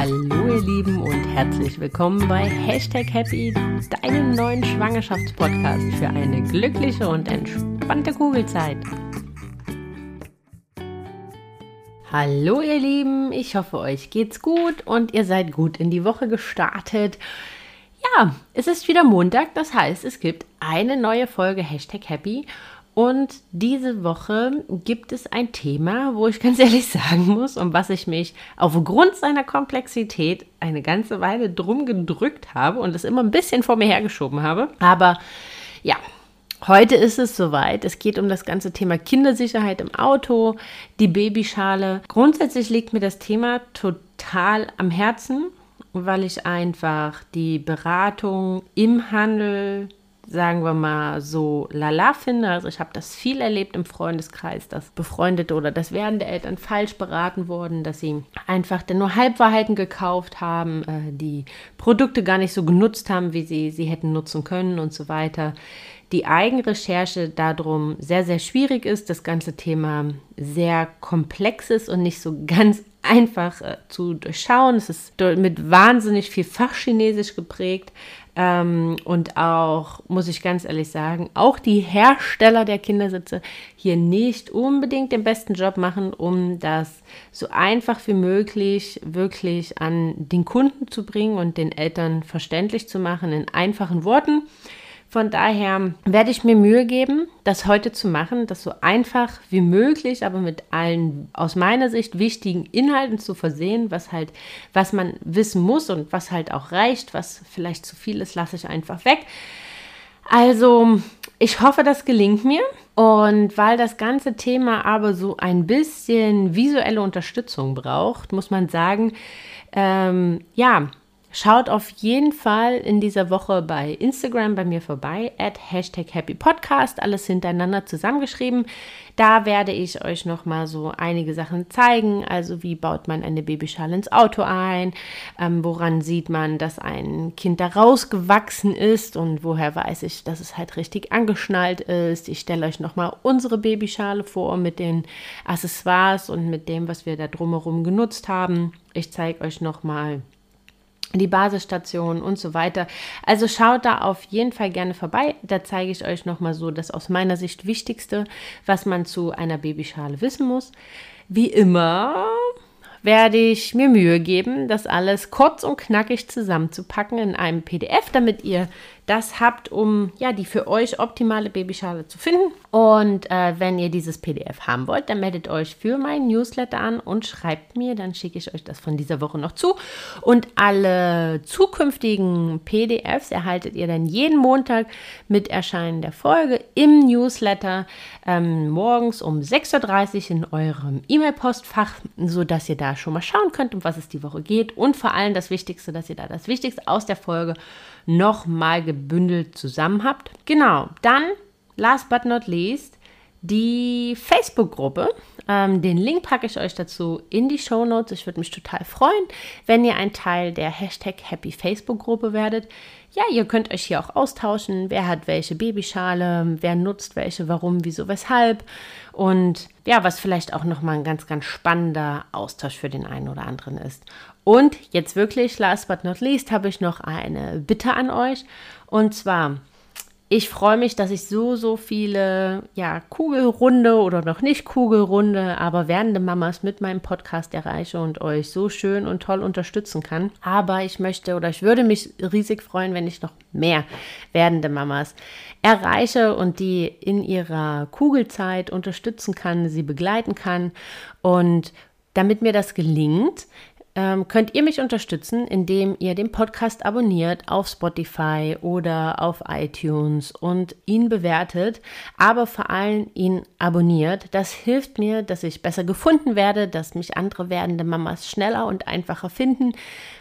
Hallo ihr Lieben und herzlich willkommen bei Hashtag Happy, deinem neuen Schwangerschaftspodcast für eine glückliche und entspannte Kugelzeit. Hallo ihr Lieben, ich hoffe euch geht's gut und ihr seid gut in die Woche gestartet. Ja, es ist wieder Montag, das heißt es gibt eine neue Folge Hashtag Happy und diese Woche gibt es ein Thema, wo ich ganz ehrlich sagen muss, um was ich mich aufgrund seiner Komplexität eine ganze Weile drum gedrückt habe und es immer ein bisschen vor mir hergeschoben habe. Aber ja, Heute ist es soweit. Es geht um das ganze Thema Kindersicherheit im Auto, die Babyschale. Grundsätzlich liegt mir das Thema total am Herzen, weil ich einfach die Beratung im Handel sagen wir mal, so lala finde. Also ich habe das viel erlebt im Freundeskreis, dass befreundete oder das werdende Eltern falsch beraten wurden, dass sie einfach dann nur Halbwahrheiten gekauft haben, äh, die Produkte gar nicht so genutzt haben, wie sie sie hätten nutzen können und so weiter. Die Eigenrecherche darum sehr, sehr schwierig ist, das ganze Thema sehr komplex ist und nicht so ganz einfach äh, zu durchschauen. Es ist mit wahnsinnig viel Fachchinesisch geprägt. Ähm, und auch, muss ich ganz ehrlich sagen, auch die Hersteller der Kindersitze hier nicht unbedingt den besten Job machen, um das so einfach wie möglich wirklich an den Kunden zu bringen und den Eltern verständlich zu machen in einfachen Worten. Von daher werde ich mir Mühe geben, das heute zu machen, das so einfach wie möglich, aber mit allen aus meiner Sicht wichtigen Inhalten zu versehen, was halt, was man wissen muss und was halt auch reicht, was vielleicht zu viel ist, lasse ich einfach weg. Also, ich hoffe, das gelingt mir. Und weil das ganze Thema aber so ein bisschen visuelle Unterstützung braucht, muss man sagen, ähm, ja, Schaut auf jeden Fall in dieser Woche bei Instagram bei mir vorbei, at Hashtag Happy Podcast, alles hintereinander zusammengeschrieben. Da werde ich euch nochmal so einige Sachen zeigen. Also wie baut man eine Babyschale ins Auto ein? Ähm, woran sieht man, dass ein Kind da rausgewachsen ist? Und woher weiß ich, dass es halt richtig angeschnallt ist? Ich stelle euch nochmal unsere Babyschale vor mit den Accessoires und mit dem, was wir da drumherum genutzt haben. Ich zeige euch nochmal die Basisstation und so weiter. Also schaut da auf jeden Fall gerne vorbei. Da zeige ich euch nochmal so das aus meiner Sicht Wichtigste, was man zu einer Babyschale wissen muss. Wie immer werde ich mir Mühe geben, das alles kurz und knackig zusammenzupacken in einem PDF, damit ihr das habt, um ja die für euch optimale Babyschale zu finden. Und äh, wenn ihr dieses PDF haben wollt, dann meldet euch für meinen Newsletter an und schreibt mir, dann schicke ich euch das von dieser Woche noch zu. Und alle zukünftigen PDFs erhaltet ihr dann jeden Montag mit Erscheinen der Folge im Newsletter ähm, morgens um 6.30 Uhr in eurem E-Mail-Postfach, sodass ihr da schon mal schauen könnt, um was es die Woche geht. Und vor allem das Wichtigste, dass ihr da das Wichtigste aus der Folge nochmal gebündelt zusammen habt. Genau, dann, last but not least, die Facebook-Gruppe. Ähm, den Link packe ich euch dazu in die Show Notes. Ich würde mich total freuen, wenn ihr ein Teil der Hashtag Happy Facebook-Gruppe werdet. Ja, ihr könnt euch hier auch austauschen. Wer hat welche Babyschale? Wer nutzt welche? Warum? Wieso? Weshalb? Und ja, was vielleicht auch nochmal ein ganz, ganz spannender Austausch für den einen oder anderen ist. Und jetzt wirklich, last but not least, habe ich noch eine Bitte an euch. Und zwar, ich freue mich, dass ich so, so viele, ja, Kugelrunde oder noch nicht Kugelrunde, aber werdende Mamas mit meinem Podcast erreiche und euch so schön und toll unterstützen kann. Aber ich möchte oder ich würde mich riesig freuen, wenn ich noch mehr werdende Mamas erreiche und die in ihrer Kugelzeit unterstützen kann, sie begleiten kann. Und damit mir das gelingt, ähm, könnt ihr mich unterstützen, indem ihr den Podcast abonniert auf Spotify oder auf iTunes und ihn bewertet, aber vor allem ihn abonniert. Das hilft mir, dass ich besser gefunden werde, dass mich andere werdende Mamas schneller und einfacher finden.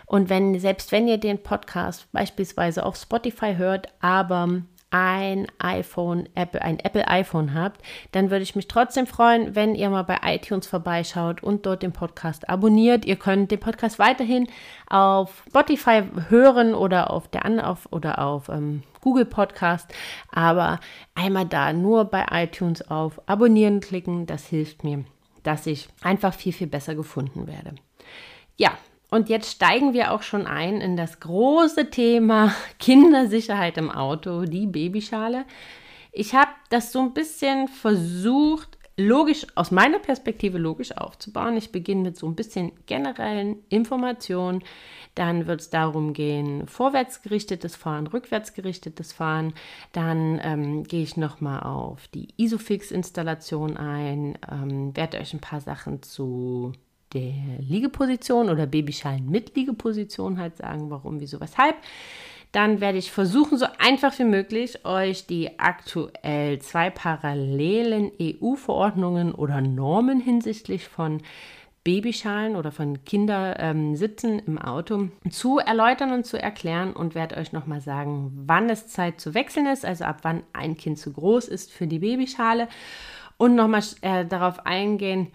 Und wenn, selbst wenn ihr den Podcast beispielsweise auf Spotify hört, aber ein iPhone, Apple, ein Apple iPhone habt, dann würde ich mich trotzdem freuen, wenn ihr mal bei iTunes vorbeischaut und dort den Podcast abonniert. Ihr könnt den Podcast weiterhin auf Spotify hören oder auf der auf oder auf ähm, Google Podcast, aber einmal da nur bei iTunes auf Abonnieren klicken, das hilft mir, dass ich einfach viel viel besser gefunden werde. Ja, und jetzt steigen wir auch schon ein in das große Thema Kindersicherheit im Auto, die Babyschale. Ich habe das so ein bisschen versucht, logisch, aus meiner Perspektive logisch aufzubauen. Ich beginne mit so ein bisschen generellen Informationen. Dann wird es darum gehen, vorwärtsgerichtetes Fahren, rückwärtsgerichtetes Fahren. Dann ähm, gehe ich nochmal auf die Isofix-Installation ein, ähm, werde euch ein paar Sachen zu der Liegeposition oder Babyschalen mit Liegeposition halt sagen, warum, wieso, weshalb. Dann werde ich versuchen, so einfach wie möglich euch die aktuell zwei parallelen EU-Verordnungen oder Normen hinsichtlich von Babyschalen oder von Kindersitzen ähm, im Auto zu erläutern und zu erklären und werde euch nochmal sagen, wann es Zeit zu wechseln ist, also ab wann ein Kind zu groß ist für die Babyschale und nochmal äh, darauf eingehen,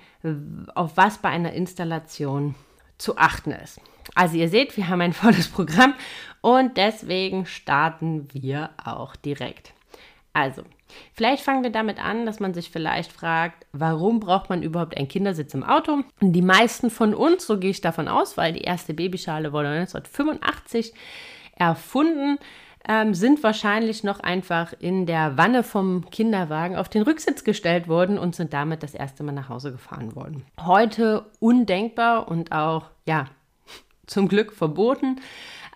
auf was bei einer Installation zu achten ist. Also ihr seht, wir haben ein volles Programm und deswegen starten wir auch direkt. Also, vielleicht fangen wir damit an, dass man sich vielleicht fragt, warum braucht man überhaupt einen Kindersitz im Auto? Und die meisten von uns, so gehe ich davon aus, weil die erste Babyschale wurde 1985 erfunden, ähm, sind wahrscheinlich noch einfach in der Wanne vom Kinderwagen auf den Rücksitz gestellt worden und sind damit das erste Mal nach Hause gefahren worden. Heute undenkbar und auch, ja, zum Glück verboten.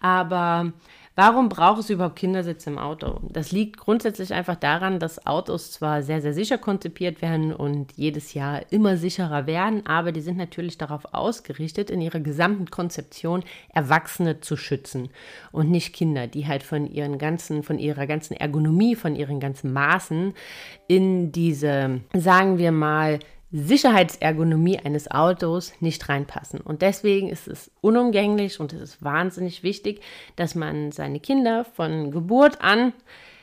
Aber Warum braucht es überhaupt Kindersitze im Auto? Das liegt grundsätzlich einfach daran, dass Autos zwar sehr, sehr sicher konzipiert werden und jedes Jahr immer sicherer werden, aber die sind natürlich darauf ausgerichtet, in ihrer gesamten Konzeption Erwachsene zu schützen und nicht Kinder, die halt von ihren ganzen, von ihrer ganzen Ergonomie, von ihren ganzen Maßen in diese, sagen wir mal, Sicherheitsergonomie eines Autos nicht reinpassen. Und deswegen ist es unumgänglich und es ist wahnsinnig wichtig, dass man seine Kinder von Geburt an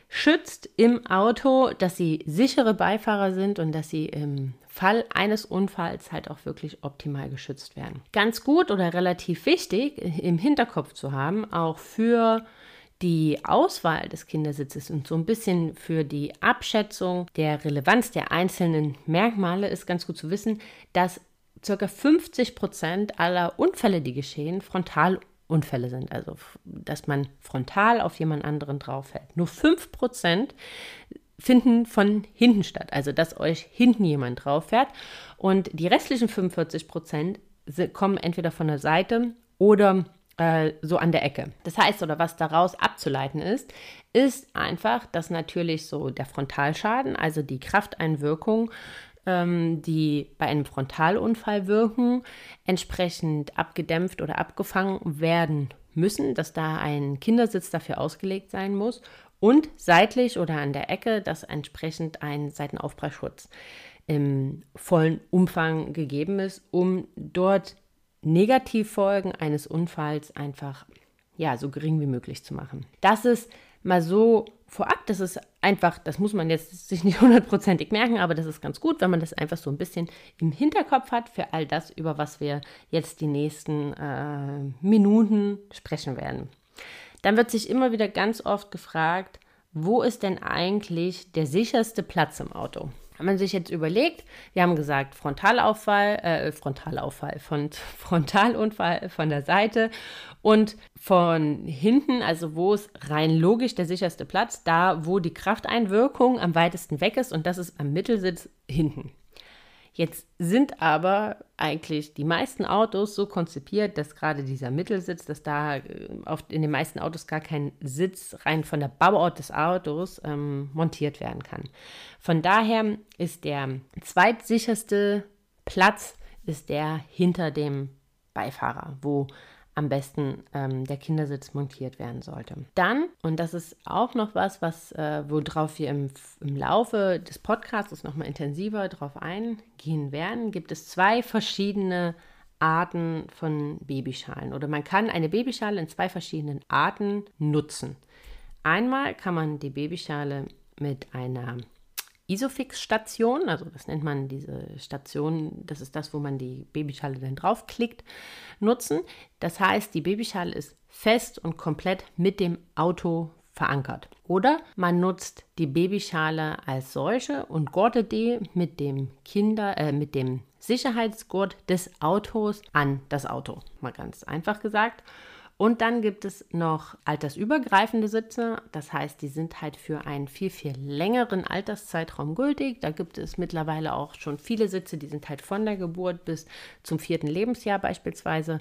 schützt im Auto, dass sie sichere Beifahrer sind und dass sie im Fall eines Unfalls halt auch wirklich optimal geschützt werden. Ganz gut oder relativ wichtig im Hinterkopf zu haben, auch für die Auswahl des Kindersitzes und so ein bisschen für die Abschätzung der Relevanz der einzelnen Merkmale ist ganz gut zu wissen, dass ca. 50 Prozent aller Unfälle, die geschehen, Frontalunfälle sind. Also, dass man frontal auf jemand anderen drauf fällt. Nur 5 Prozent finden von hinten statt, also dass euch hinten jemand drauf fährt. Und die restlichen 45 Prozent kommen entweder von der Seite oder äh, so an der Ecke. Das heißt, oder was daraus abzuleiten ist, ist einfach, dass natürlich so der Frontalschaden, also die Krafteinwirkung, ähm, die bei einem Frontalunfall wirken, entsprechend abgedämpft oder abgefangen werden müssen, dass da ein Kindersitz dafür ausgelegt sein muss und seitlich oder an der Ecke, dass entsprechend ein Seitenaufprallschutz im vollen Umfang gegeben ist, um dort Negativfolgen eines Unfalls einfach ja, so gering wie möglich zu machen. Das ist mal so vorab, das ist einfach, das muss man jetzt sich nicht hundertprozentig merken, aber das ist ganz gut, wenn man das einfach so ein bisschen im Hinterkopf hat für all das, über was wir jetzt die nächsten äh, Minuten sprechen werden. Dann wird sich immer wieder ganz oft gefragt, wo ist denn eigentlich der sicherste Platz im Auto? Wenn man sich jetzt überlegt, wir haben gesagt, Frontalauffall, äh, Frontalauffall, von Frontalunfall von der Seite und von hinten, also wo es rein logisch der sicherste Platz, da wo die Krafteinwirkung am weitesten weg ist und das ist am Mittelsitz hinten. Jetzt sind aber eigentlich die meisten Autos so konzipiert, dass gerade dieser Mittelsitz, dass da äh, oft in den meisten Autos gar kein Sitz rein von der Bauart des Autos ähm, montiert werden kann. Von daher ist der zweitsicherste Platz ist der hinter dem Beifahrer, wo am besten ähm, der Kindersitz montiert werden sollte. Dann, und das ist auch noch was, was äh, worauf wir im, im Laufe des Podcasts nochmal intensiver drauf eingehen werden, gibt es zwei verschiedene Arten von Babyschalen oder man kann eine Babyschale in zwei verschiedenen Arten nutzen. Einmal kann man die Babyschale mit einer Isofix-Station, also das nennt man diese Station, das ist das, wo man die Babyschale dann draufklickt, nutzen. Das heißt, die Babyschale ist fest und komplett mit dem Auto verankert. Oder man nutzt die Babyschale als solche und gortet die mit dem Kinder, äh, mit dem Sicherheitsgurt des Autos an das Auto, mal ganz einfach gesagt. Und dann gibt es noch altersübergreifende Sitze. Das heißt, die sind halt für einen viel, viel längeren Alterszeitraum gültig. Da gibt es mittlerweile auch schon viele Sitze, die sind halt von der Geburt bis zum vierten Lebensjahr beispielsweise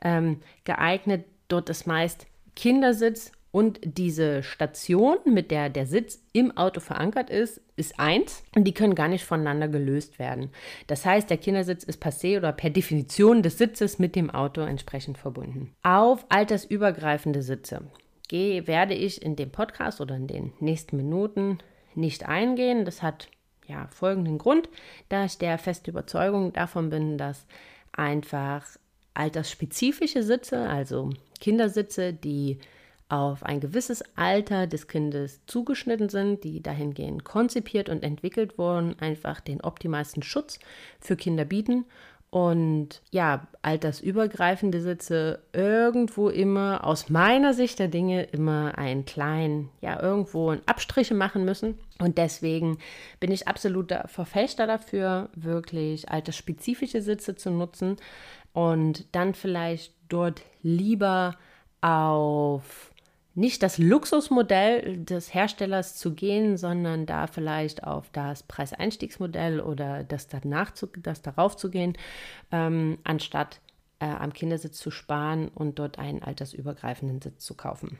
ähm, geeignet. Dort ist meist Kindersitz und diese Station, mit der der Sitz im Auto verankert ist, ist eins und die können gar nicht voneinander gelöst werden. Das heißt, der Kindersitz ist passé oder per Definition des Sitzes mit dem Auto entsprechend verbunden. Auf altersübergreifende Sitze gehe, werde ich in dem Podcast oder in den nächsten Minuten nicht eingehen. Das hat ja folgenden Grund, da ich der festen Überzeugung davon bin, dass einfach altersspezifische Sitze, also Kindersitze, die auf ein gewisses Alter des Kindes zugeschnitten sind, die dahingehend konzipiert und entwickelt wurden, einfach den optimalsten Schutz für Kinder bieten und ja, altersübergreifende Sitze irgendwo immer aus meiner Sicht der Dinge immer einen kleinen, ja, irgendwo Abstriche machen müssen. Und deswegen bin ich absoluter Verfechter dafür, wirklich altersspezifische Sitze zu nutzen und dann vielleicht dort lieber auf nicht das Luxusmodell des Herstellers zu gehen, sondern da vielleicht auf das Preiseinstiegsmodell oder das, danach zu, das darauf zu gehen, ähm, anstatt äh, am Kindersitz zu sparen und dort einen altersübergreifenden Sitz zu kaufen.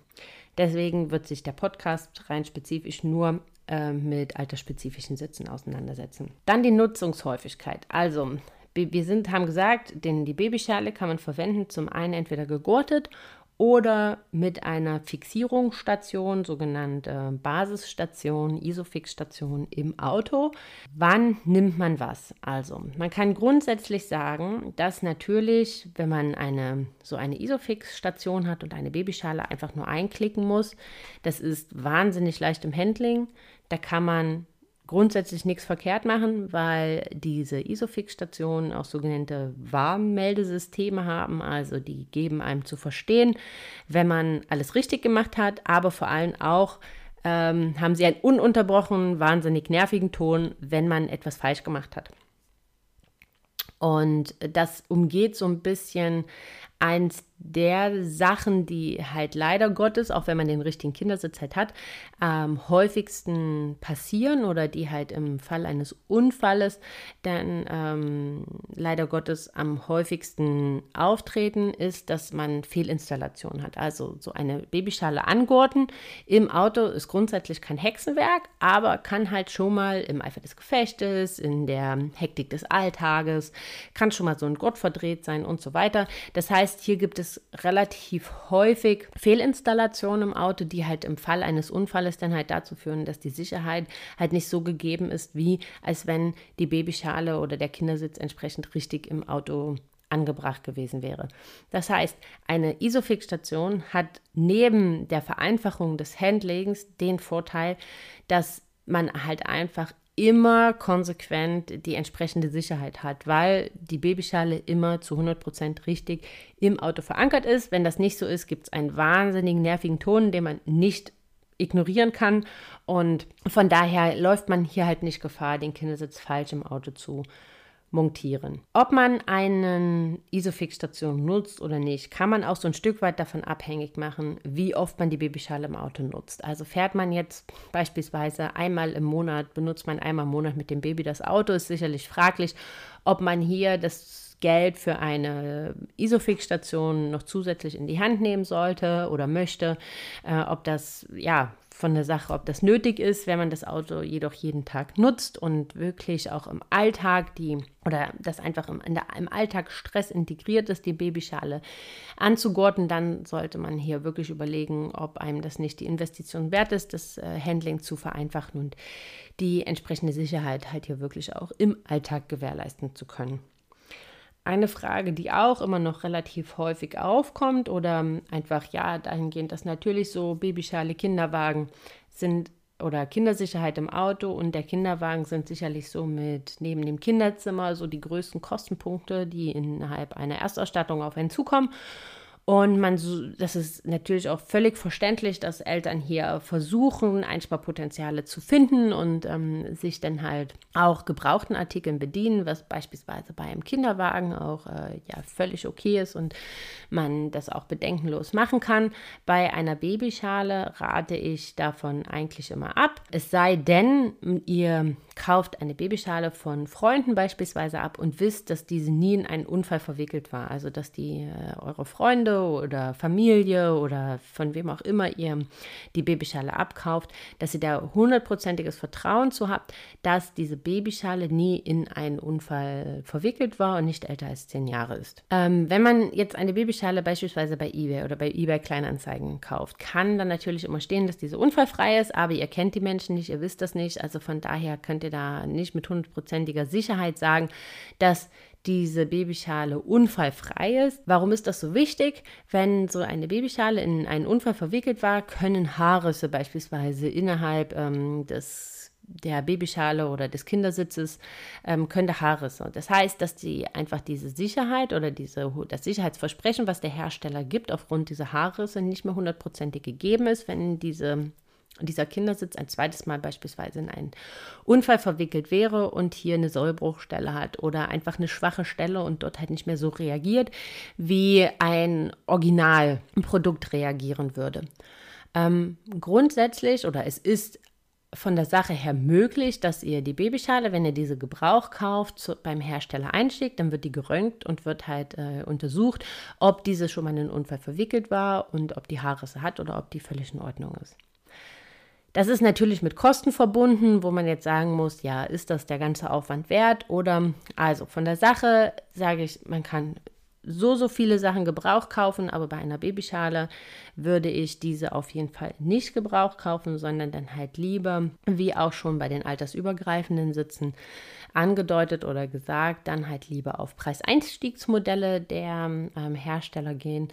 Deswegen wird sich der Podcast rein spezifisch nur äh, mit altersspezifischen Sitzen auseinandersetzen. Dann die Nutzungshäufigkeit. Also wir sind, haben gesagt, den, die Babyschale kann man verwenden, zum einen entweder gegurtet oder mit einer Fixierungsstation, sogenannte Basisstation, Isofix-Station im Auto. Wann nimmt man was? Also, man kann grundsätzlich sagen, dass natürlich, wenn man eine so eine Isofix-Station hat und eine Babyschale einfach nur einklicken muss, das ist wahnsinnig leicht im Handling. Da kann man grundsätzlich nichts verkehrt machen, weil diese Isofix-Stationen auch sogenannte Warmmeldesysteme haben. Also die geben einem zu verstehen, wenn man alles richtig gemacht hat, aber vor allem auch ähm, haben sie einen ununterbrochenen, wahnsinnig nervigen Ton, wenn man etwas falsch gemacht hat. Und das umgeht so ein bisschen eins der Sachen, die halt leider Gottes, auch wenn man den richtigen Kindersitz halt hat, am häufigsten passieren oder die halt im Fall eines Unfalles dann ähm, leider Gottes am häufigsten auftreten, ist, dass man Fehlinstallationen hat. Also so eine Babyschale angurten im Auto ist grundsätzlich kein Hexenwerk, aber kann halt schon mal im Eifer des Gefechtes, in der Hektik des Alltages, kann schon mal so ein Gurt verdreht sein und so weiter. Das heißt, hier gibt es relativ häufig Fehlinstallationen im Auto, die halt im Fall eines Unfalles dann halt dazu führen, dass die Sicherheit halt nicht so gegeben ist, wie als wenn die Babyschale oder der Kindersitz entsprechend richtig im Auto angebracht gewesen wäre. Das heißt, eine Isofix-Station hat neben der Vereinfachung des Handlings den Vorteil, dass man halt einfach immer konsequent die entsprechende Sicherheit hat, weil die Babyschale immer zu 100% richtig im Auto verankert ist. Wenn das nicht so ist, gibt es einen wahnsinnigen nervigen Ton, den man nicht ignorieren kann. Und von daher läuft man hier halt nicht Gefahr, den Kindersitz falsch im Auto zu montieren. Ob man eine Isofix-Station nutzt oder nicht, kann man auch so ein Stück weit davon abhängig machen, wie oft man die Babyschale im Auto nutzt. Also fährt man jetzt beispielsweise einmal im Monat, benutzt man einmal im Monat mit dem Baby das Auto, ist sicherlich fraglich, ob man hier das Geld für eine Isofix-Station noch zusätzlich in die Hand nehmen sollte oder möchte, äh, ob das ja von der Sache, ob das nötig ist, wenn man das Auto jedoch jeden Tag nutzt und wirklich auch im Alltag die oder das einfach im, der, im Alltag Stress integriert ist, die Babyschale anzugurten, dann sollte man hier wirklich überlegen, ob einem das nicht die Investition wert ist, das äh, Handling zu vereinfachen und die entsprechende Sicherheit halt hier wirklich auch im Alltag gewährleisten zu können. Eine Frage, die auch immer noch relativ häufig aufkommt oder einfach ja dahingehend, dass natürlich so Babyschale, Kinderwagen sind oder Kindersicherheit im Auto und der Kinderwagen sind sicherlich so mit neben dem Kinderzimmer so die größten Kostenpunkte, die innerhalb einer Erstausstattung auf einen zukommen. Und man, das ist natürlich auch völlig verständlich, dass Eltern hier versuchen, Einsparpotenziale zu finden und ähm, sich dann halt auch gebrauchten Artikeln bedienen, was beispielsweise bei einem Kinderwagen auch äh, ja völlig okay ist und man das auch bedenkenlos machen kann. Bei einer Babyschale rate ich davon eigentlich immer ab. Es sei denn, ihr kauft eine Babyschale von Freunden beispielsweise ab und wisst, dass diese nie in einen Unfall verwickelt war. Also dass die äh, eure Freunde oder Familie oder von wem auch immer ihr die Babyschale abkauft, dass ihr da hundertprozentiges Vertrauen zu habt, dass diese Babyschale nie in einen Unfall verwickelt war und nicht älter als zehn Jahre ist. Ähm, wenn man jetzt eine Babyschale beispielsweise bei eBay oder bei eBay Kleinanzeigen kauft, kann dann natürlich immer stehen, dass diese unfallfrei ist, aber ihr kennt die Menschen nicht, ihr wisst das nicht. Also von daher könnt ihr ihr da nicht mit hundertprozentiger Sicherheit sagen, dass diese Babyschale unfallfrei ist. Warum ist das so wichtig? Wenn so eine Babyschale in einen Unfall verwickelt war, können Haarrisse beispielsweise innerhalb ähm, des der Babyschale oder des Kindersitzes ähm, können Haarrisse. Das heißt, dass die einfach diese Sicherheit oder diese, das Sicherheitsversprechen, was der Hersteller gibt, aufgrund dieser Haarrisse nicht mehr hundertprozentig gegeben ist, wenn diese dieser Kindersitz ein zweites Mal beispielsweise in einen Unfall verwickelt wäre und hier eine Sollbruchstelle hat oder einfach eine schwache Stelle und dort halt nicht mehr so reagiert, wie ein Originalprodukt reagieren würde. Ähm, grundsätzlich oder es ist von der Sache her möglich, dass ihr die Babyschale, wenn ihr diese Gebrauch kauft, zu, beim Hersteller einschickt, dann wird die geröntgt und wird halt äh, untersucht, ob diese schon mal in einen Unfall verwickelt war und ob die Haarrisse hat oder ob die völlig in Ordnung ist. Das ist natürlich mit Kosten verbunden, wo man jetzt sagen muss, ja, ist das der ganze Aufwand wert? Oder also von der Sache sage ich, man kann so, so viele Sachen Gebrauch kaufen, aber bei einer Babyschale würde ich diese auf jeden Fall nicht Gebrauch kaufen, sondern dann halt lieber, wie auch schon bei den altersübergreifenden Sitzen angedeutet oder gesagt, dann halt lieber auf Preiseinstiegsmodelle der ähm, Hersteller gehen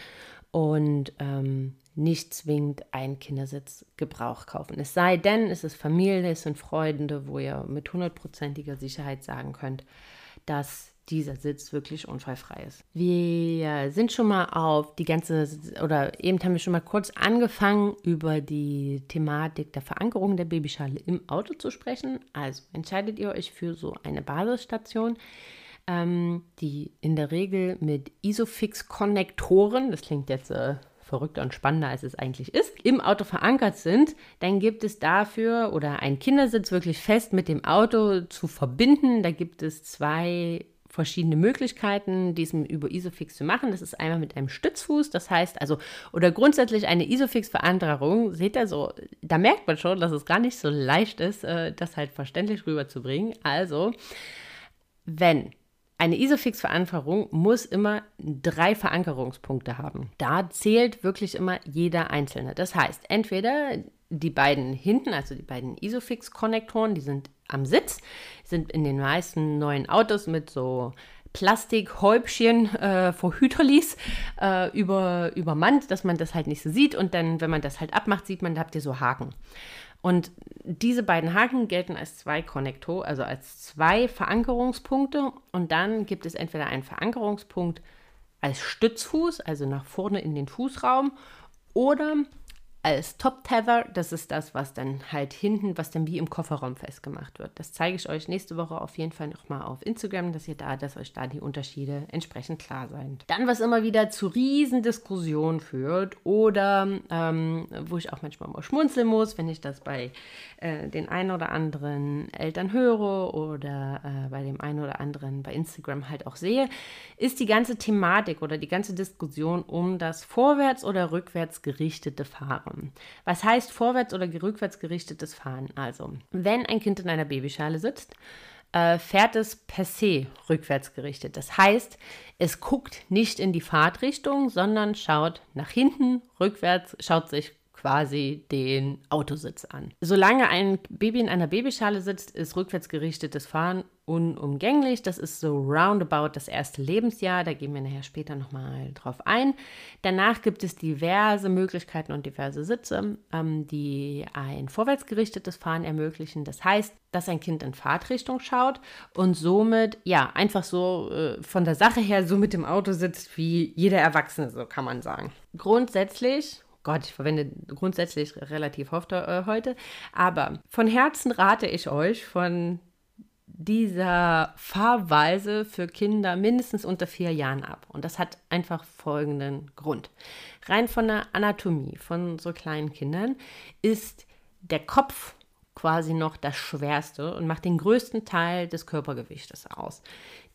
und ähm, nicht zwingend einen Kindersitz Gebrauch kaufen. Es sei denn, es ist Familie, es sind Freunde, wo ihr mit hundertprozentiger Sicherheit sagen könnt, dass dieser Sitz wirklich unfallfrei ist. Wir sind schon mal auf die ganze, oder eben haben wir schon mal kurz angefangen, über die Thematik der Verankerung der Babyschale im Auto zu sprechen. Also entscheidet ihr euch für so eine Basisstation, ähm, die in der Regel mit Isofix-Konnektoren, das klingt jetzt äh, verrückter und spannender, als es eigentlich ist, im Auto verankert sind, dann gibt es dafür oder ein Kindersitz wirklich fest mit dem Auto zu verbinden. Da gibt es zwei verschiedene Möglichkeiten, diesen über Isofix zu machen. Das ist einmal mit einem Stützfuß, das heißt also, oder grundsätzlich eine Isofix-Verankerung, seht ihr so, da merkt man schon, dass es gar nicht so leicht ist, äh, das halt verständlich rüberzubringen. Also, wenn eine Isofix-Verankerung muss immer drei Verankerungspunkte haben. Da zählt wirklich immer jeder einzelne. Das heißt, entweder die beiden hinten, also die beiden Isofix-Konnektoren, die sind am Sitz, sind in den meisten neuen Autos mit so Plastikhäubchen äh, vor Hüterlis äh, über, übermannt, dass man das halt nicht so sieht. Und dann, wenn man das halt abmacht, sieht man, da habt ihr so Haken. Und diese beiden Haken gelten als zwei Konnektor, also als zwei Verankerungspunkte. Und dann gibt es entweder einen Verankerungspunkt als Stützfuß, also nach vorne in den Fußraum, oder als Top Tether, das ist das, was dann halt hinten, was dann wie im Kofferraum festgemacht wird. Das zeige ich euch nächste Woche auf jeden Fall nochmal auf Instagram, dass ihr da, dass euch da die Unterschiede entsprechend klar sind. Dann, was immer wieder zu Riesendiskussionen führt oder ähm, wo ich auch manchmal mal schmunzeln muss, wenn ich das bei äh, den einen oder anderen Eltern höre oder äh, bei dem einen oder anderen bei Instagram halt auch sehe, ist die ganze Thematik oder die ganze Diskussion um das vorwärts oder rückwärts gerichtete Fahren haben. Was heißt vorwärts oder rückwärts gerichtetes Fahren? Also, wenn ein Kind in einer Babyschale sitzt, äh, fährt es per se rückwärts gerichtet. Das heißt, es guckt nicht in die Fahrtrichtung, sondern schaut nach hinten, rückwärts, schaut sich quasi den Autositz an. Solange ein Baby in einer Babyschale sitzt, ist rückwärts gerichtetes Fahren unumgänglich. Das ist so roundabout das erste Lebensjahr. Da gehen wir nachher später nochmal drauf ein. Danach gibt es diverse Möglichkeiten und diverse Sitze, ähm, die ein vorwärts gerichtetes Fahren ermöglichen. Das heißt, dass ein Kind in Fahrtrichtung schaut und somit, ja, einfach so äh, von der Sache her so mit dem Auto sitzt wie jeder Erwachsene, so kann man sagen. Grundsätzlich Gott, ich verwende grundsätzlich relativ oft äh, heute. Aber von Herzen rate ich euch von dieser Fahrweise für Kinder mindestens unter vier Jahren ab. Und das hat einfach folgenden Grund. Rein von der Anatomie von so kleinen Kindern ist der Kopf quasi noch das Schwerste und macht den größten Teil des Körpergewichtes aus.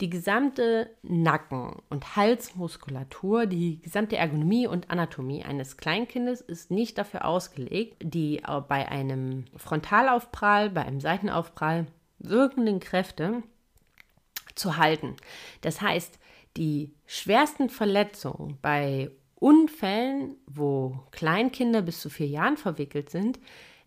Die gesamte Nacken- und Halsmuskulatur, die gesamte Ergonomie und Anatomie eines Kleinkindes ist nicht dafür ausgelegt, die bei einem Frontalaufprall, bei einem Seitenaufprall wirkenden Kräfte zu halten. Das heißt, die schwersten Verletzungen bei Unfällen, wo Kleinkinder bis zu vier Jahren verwickelt sind,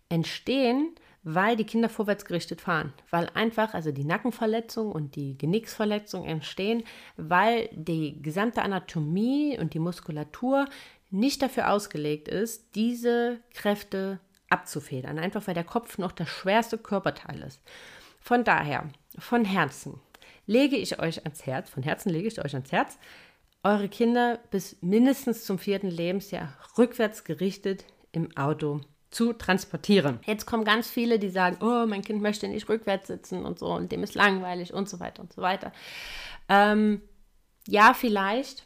entstehen, weil die Kinder vorwärts gerichtet fahren. Weil einfach, also die Nackenverletzung und die Genicksverletzung entstehen, weil die gesamte Anatomie und die Muskulatur nicht dafür ausgelegt ist, diese Kräfte abzufedern. Einfach weil der Kopf noch das schwerste Körperteil ist. Von daher, von Herzen lege ich euch ans Herz, von Herzen lege ich euch ans Herz, eure Kinder bis mindestens zum vierten Lebensjahr rückwärts gerichtet im Auto zu transportieren. Jetzt kommen ganz viele, die sagen, oh, mein Kind möchte nicht rückwärts sitzen und so und dem ist langweilig und so weiter und so weiter. Ähm, ja, vielleicht,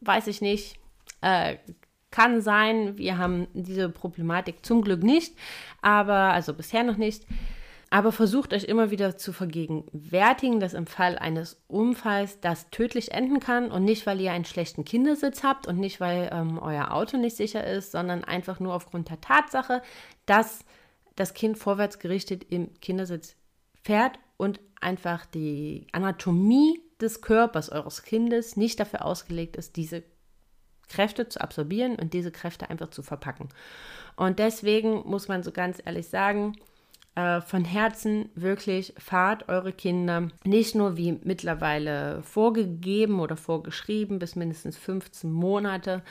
weiß ich nicht. Äh, kann sein, wir haben diese Problematik zum Glück nicht, aber also bisher noch nicht. Aber versucht euch immer wieder zu vergegenwärtigen, dass im Fall eines Unfalls das tödlich enden kann und nicht, weil ihr einen schlechten Kindersitz habt und nicht, weil ähm, euer Auto nicht sicher ist, sondern einfach nur aufgrund der Tatsache, dass das Kind vorwärts gerichtet im Kindersitz fährt und einfach die Anatomie des Körpers eures Kindes nicht dafür ausgelegt ist, diese Kräfte zu absorbieren und diese Kräfte einfach zu verpacken. Und deswegen muss man so ganz ehrlich sagen, äh, von Herzen wirklich fahrt eure Kinder nicht nur wie mittlerweile vorgegeben oder vorgeschrieben bis mindestens 15 Monate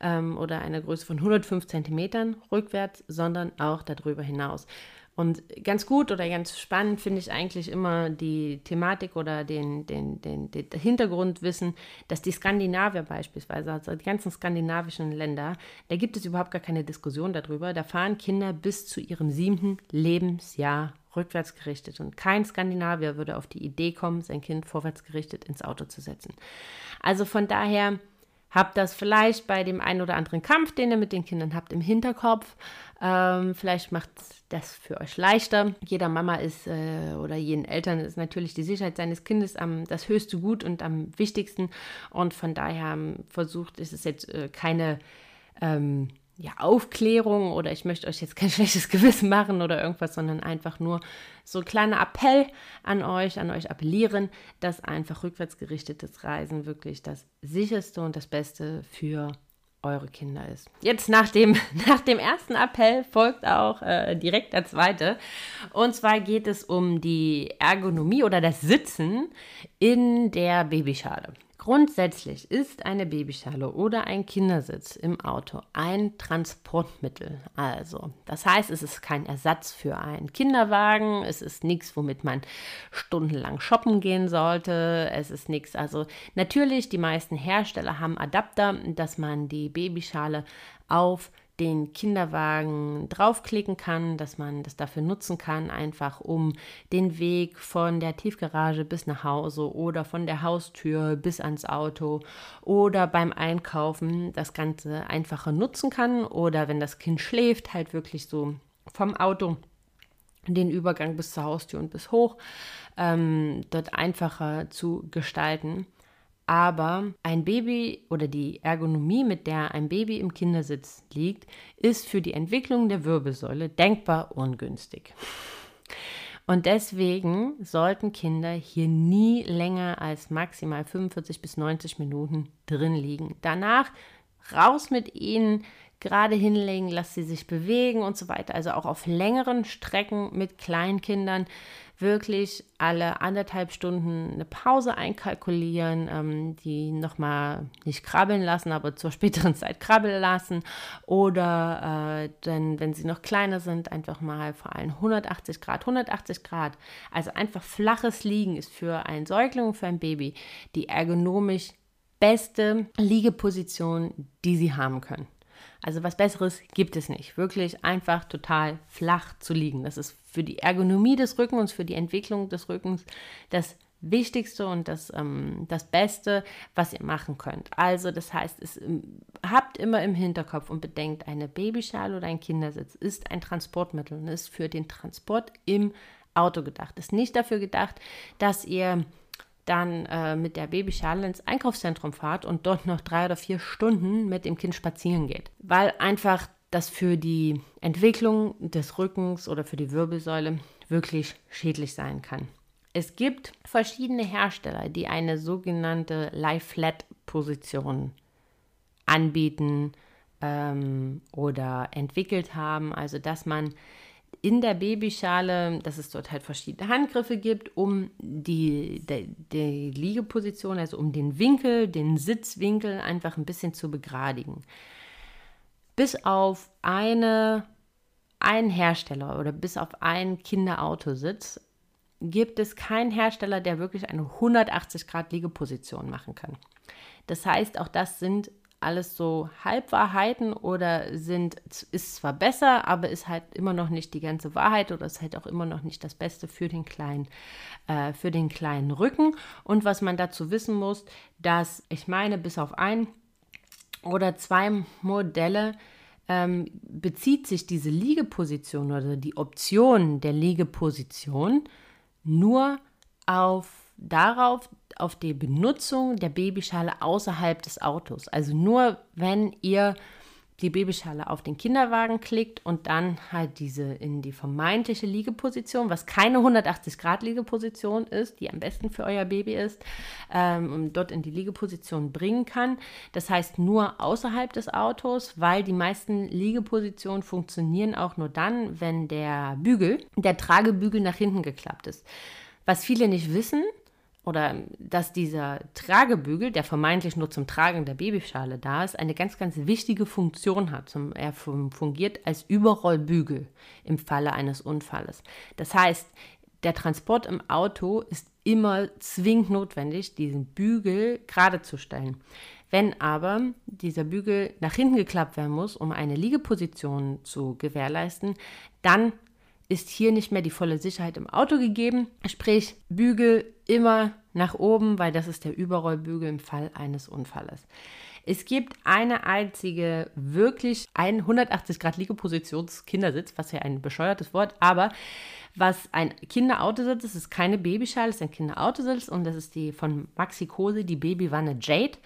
ähm, oder eine Größe von 105 Zentimetern rückwärts, sondern auch darüber hinaus. Und ganz gut oder ganz spannend finde ich eigentlich immer die Thematik oder den, den, den, den Hintergrundwissen, dass die Skandinavier beispielsweise, also die ganzen skandinavischen Länder, da gibt es überhaupt gar keine Diskussion darüber. Da fahren Kinder bis zu ihrem siebten Lebensjahr rückwärts gerichtet. Und kein Skandinavier würde auf die Idee kommen, sein Kind vorwärts gerichtet ins Auto zu setzen. Also von daher Habt das vielleicht bei dem einen oder anderen Kampf, den ihr mit den Kindern habt, im Hinterkopf. Ähm, vielleicht macht das für euch leichter. Jeder Mama ist äh, oder jeden Eltern ist natürlich die Sicherheit seines Kindes am, das höchste Gut und am wichtigsten. Und von daher ähm, versucht, ist es jetzt äh, keine ähm, ja, Aufklärung oder ich möchte euch jetzt kein schlechtes Gewissen machen oder irgendwas, sondern einfach nur so ein kleiner Appell an euch, an euch appellieren, dass einfach rückwärts gerichtetes Reisen wirklich das sicherste und das Beste für eure Kinder ist. Jetzt nach dem, nach dem ersten Appell folgt auch äh, direkt der zweite. Und zwar geht es um die Ergonomie oder das Sitzen in der Babyschale. Grundsätzlich ist eine Babyschale oder ein Kindersitz im Auto ein Transportmittel. Also, das heißt, es ist kein Ersatz für einen Kinderwagen, es ist nichts, womit man stundenlang shoppen gehen sollte, es ist nichts. Also, natürlich, die meisten Hersteller haben Adapter, dass man die Babyschale auf den Kinderwagen draufklicken kann, dass man das dafür nutzen kann, einfach um den Weg von der Tiefgarage bis nach Hause oder von der Haustür bis ans Auto oder beim Einkaufen das Ganze einfacher nutzen kann oder wenn das Kind schläft, halt wirklich so vom Auto den Übergang bis zur Haustür und bis hoch ähm, dort einfacher zu gestalten. Aber ein Baby oder die Ergonomie, mit der ein Baby im Kindersitz liegt, ist für die Entwicklung der Wirbelsäule denkbar ungünstig. Und deswegen sollten Kinder hier nie länger als maximal 45 bis 90 Minuten drin liegen. Danach raus mit ihnen, gerade hinlegen, lass sie sich bewegen und so weiter. Also auch auf längeren Strecken mit Kleinkindern wirklich alle anderthalb Stunden eine Pause einkalkulieren, ähm, die nochmal nicht krabbeln lassen, aber zur späteren Zeit krabbeln lassen. Oder äh, dann, wenn sie noch kleiner sind, einfach mal vor allem 180 Grad. 180 Grad, also einfach flaches Liegen ist für ein Säugling, für ein Baby die ergonomisch beste Liegeposition, die sie haben können. Also was Besseres gibt es nicht. Wirklich einfach total flach zu liegen. Das ist für die Ergonomie des Rückens, für die Entwicklung des Rückens das Wichtigste und das, ähm, das Beste, was ihr machen könnt. Also das heißt, es, ähm, habt immer im Hinterkopf und bedenkt, eine Babyschale oder ein Kindersitz ist ein Transportmittel und ist für den Transport im Auto gedacht. Ist nicht dafür gedacht, dass ihr dann äh, mit der Babyschale ins Einkaufszentrum fahrt und dort noch drei oder vier Stunden mit dem Kind spazieren geht. Weil einfach das für die Entwicklung des Rückens oder für die Wirbelsäule wirklich schädlich sein kann. Es gibt verschiedene Hersteller, die eine sogenannte Lie-Flat-Position anbieten ähm, oder entwickelt haben, also dass man in der Babyschale, dass es dort halt verschiedene Handgriffe gibt, um die, die, die Liegeposition, also um den Winkel, den Sitzwinkel einfach ein bisschen zu begradigen. Bis auf eine, einen Hersteller oder bis auf einen Kinderautositz gibt es keinen Hersteller, der wirklich eine 180 Grad Liegeposition machen kann. Das heißt, auch das sind alles so Halbwahrheiten oder sind, ist zwar besser, aber ist halt immer noch nicht die ganze Wahrheit oder ist halt auch immer noch nicht das Beste für den kleinen, äh, für den kleinen Rücken. Und was man dazu wissen muss, dass ich meine, bis auf ein oder zwei Modelle ähm, bezieht sich diese Liegeposition oder die Option der Liegeposition nur auf darauf, auf die Benutzung der Babyschale außerhalb des Autos. Also nur wenn ihr die Babyschale auf den Kinderwagen klickt und dann halt diese in die vermeintliche Liegeposition, was keine 180-Grad-Liegeposition ist, die am besten für euer Baby ist, ähm, dort in die Liegeposition bringen kann. Das heißt nur außerhalb des Autos, weil die meisten Liegepositionen funktionieren auch nur dann, wenn der Bügel, der Tragebügel nach hinten geklappt ist. Was viele nicht wissen, oder dass dieser Tragebügel, der vermeintlich nur zum Tragen der Babyschale da ist, eine ganz, ganz wichtige Funktion hat. Er fungiert als Überrollbügel im Falle eines Unfalles. Das heißt, der Transport im Auto ist immer zwingend notwendig, diesen Bügel gerade zu stellen. Wenn aber dieser Bügel nach hinten geklappt werden muss, um eine Liegeposition zu gewährleisten, dann ist hier nicht mehr die volle Sicherheit im Auto gegeben. Sprich, Bügel immer nach oben, weil das ist der Überrollbügel im Fall eines Unfalles. Es gibt eine einzige wirklich 180 Grad Liegepositions-Kindersitz, was ja ein bescheuertes Wort, aber was ein Kinderautositz ist, ist keine Babyschale, ist ein Kinderautositz und das ist die von Maxi Kose, die Babywanne Jade.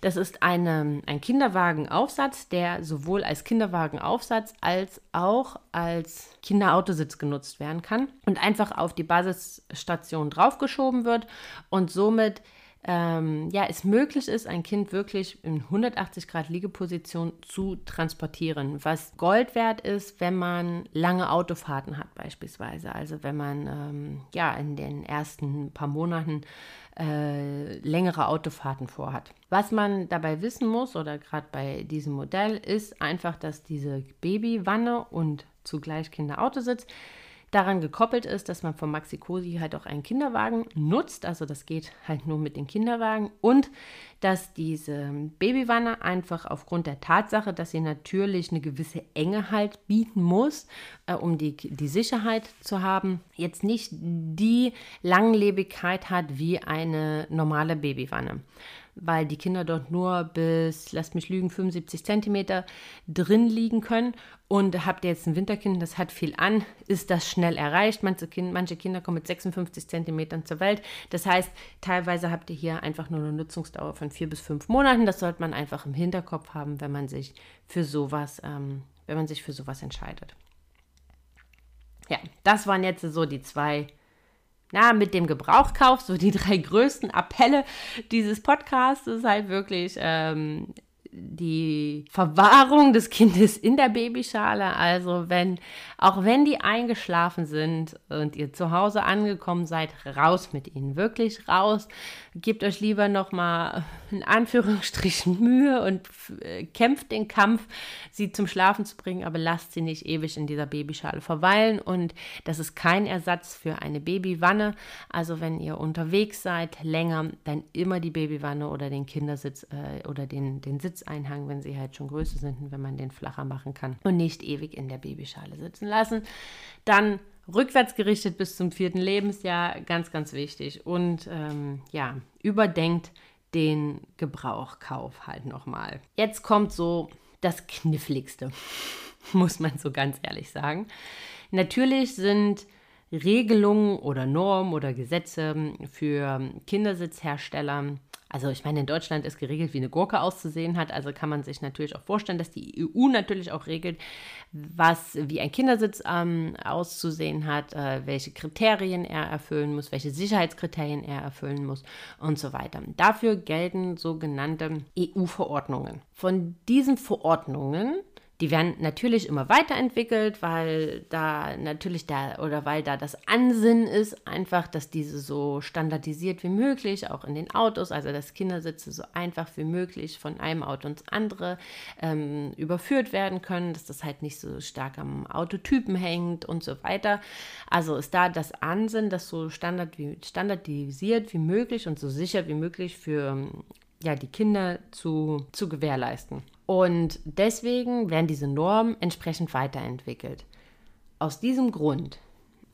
Das ist eine, ein Kinderwagenaufsatz, der sowohl als Kinderwagenaufsatz als auch als Kinderautositz genutzt werden kann und einfach auf die Basisstation draufgeschoben wird und somit ähm, ja, es möglich ist, ein Kind wirklich in 180 Grad Liegeposition zu transportieren, was Gold wert ist, wenn man lange Autofahrten hat beispielsweise. Also wenn man ähm, ja in den ersten paar Monaten äh, längere Autofahrten vorhat. Was man dabei wissen muss oder gerade bei diesem Modell ist einfach, dass diese Babywanne und zugleich Kinderautositz daran gekoppelt ist, dass man von Maxi Cosi halt auch einen Kinderwagen nutzt. Also das geht halt nur mit den Kinderwagen. Und dass diese Babywanne einfach aufgrund der Tatsache, dass sie natürlich eine gewisse Enge halt bieten muss, äh, um die, die Sicherheit zu haben, jetzt nicht die Langlebigkeit hat wie eine normale Babywanne weil die Kinder dort nur bis, lasst mich lügen, 75 Zentimeter drin liegen können. Und habt ihr jetzt ein Winterkind, das hat viel an, ist das schnell erreicht. Manche, kind, manche Kinder kommen mit 56 Zentimetern zur Welt. Das heißt, teilweise habt ihr hier einfach nur eine Nutzungsdauer von vier bis fünf Monaten. Das sollte man einfach im Hinterkopf haben, wenn man sich für sowas, ähm, wenn man sich für sowas entscheidet. Ja, das waren jetzt so die zwei na, mit dem Gebrauchkauf, so die drei größten Appelle dieses Podcasts ist halt wirklich, ähm, die Verwahrung des Kindes in der Babyschale. Also wenn, auch wenn die eingeschlafen sind und ihr zu Hause angekommen seid, raus mit ihnen, wirklich raus. Gebt euch lieber noch mal in Anführungsstrichen Mühe und äh, kämpft den Kampf, sie zum Schlafen zu bringen, aber lasst sie nicht ewig in dieser Babyschale verweilen. Und das ist kein Ersatz für eine Babywanne. Also wenn ihr unterwegs seid, länger, dann immer die Babywanne oder den Kindersitz äh, oder den, den Sitzeinhang, wenn sie halt schon größer sind wenn man den flacher machen kann und nicht ewig in der Babyschale sitzen lassen. Dann rückwärts gerichtet bis zum vierten Lebensjahr, ganz, ganz wichtig. Und ähm, ja, überdenkt den Gebrauchkauf halt nochmal. Jetzt kommt so das Kniffligste, muss man so ganz ehrlich sagen. Natürlich sind Regelungen oder Normen oder Gesetze für Kindersitzhersteller also ich meine, in Deutschland ist geregelt, wie eine Gurke auszusehen hat. Also kann man sich natürlich auch vorstellen, dass die EU natürlich auch regelt, was wie ein Kindersitz ähm, auszusehen hat, äh, welche Kriterien er erfüllen muss, welche Sicherheitskriterien er erfüllen muss und so weiter. Dafür gelten sogenannte EU-Verordnungen. Von diesen Verordnungen die werden natürlich immer weiterentwickelt, weil da natürlich da oder weil da das Ansinnen ist, einfach, dass diese so standardisiert wie möglich, auch in den Autos, also dass Kindersitze so einfach wie möglich von einem Auto ins andere ähm, überführt werden können, dass das halt nicht so stark am Autotypen hängt und so weiter. Also ist da das Ansinnen, das so standard wie, standardisiert wie möglich und so sicher wie möglich für ja, die Kinder zu, zu gewährleisten. Und deswegen werden diese Normen entsprechend weiterentwickelt. Aus diesem Grund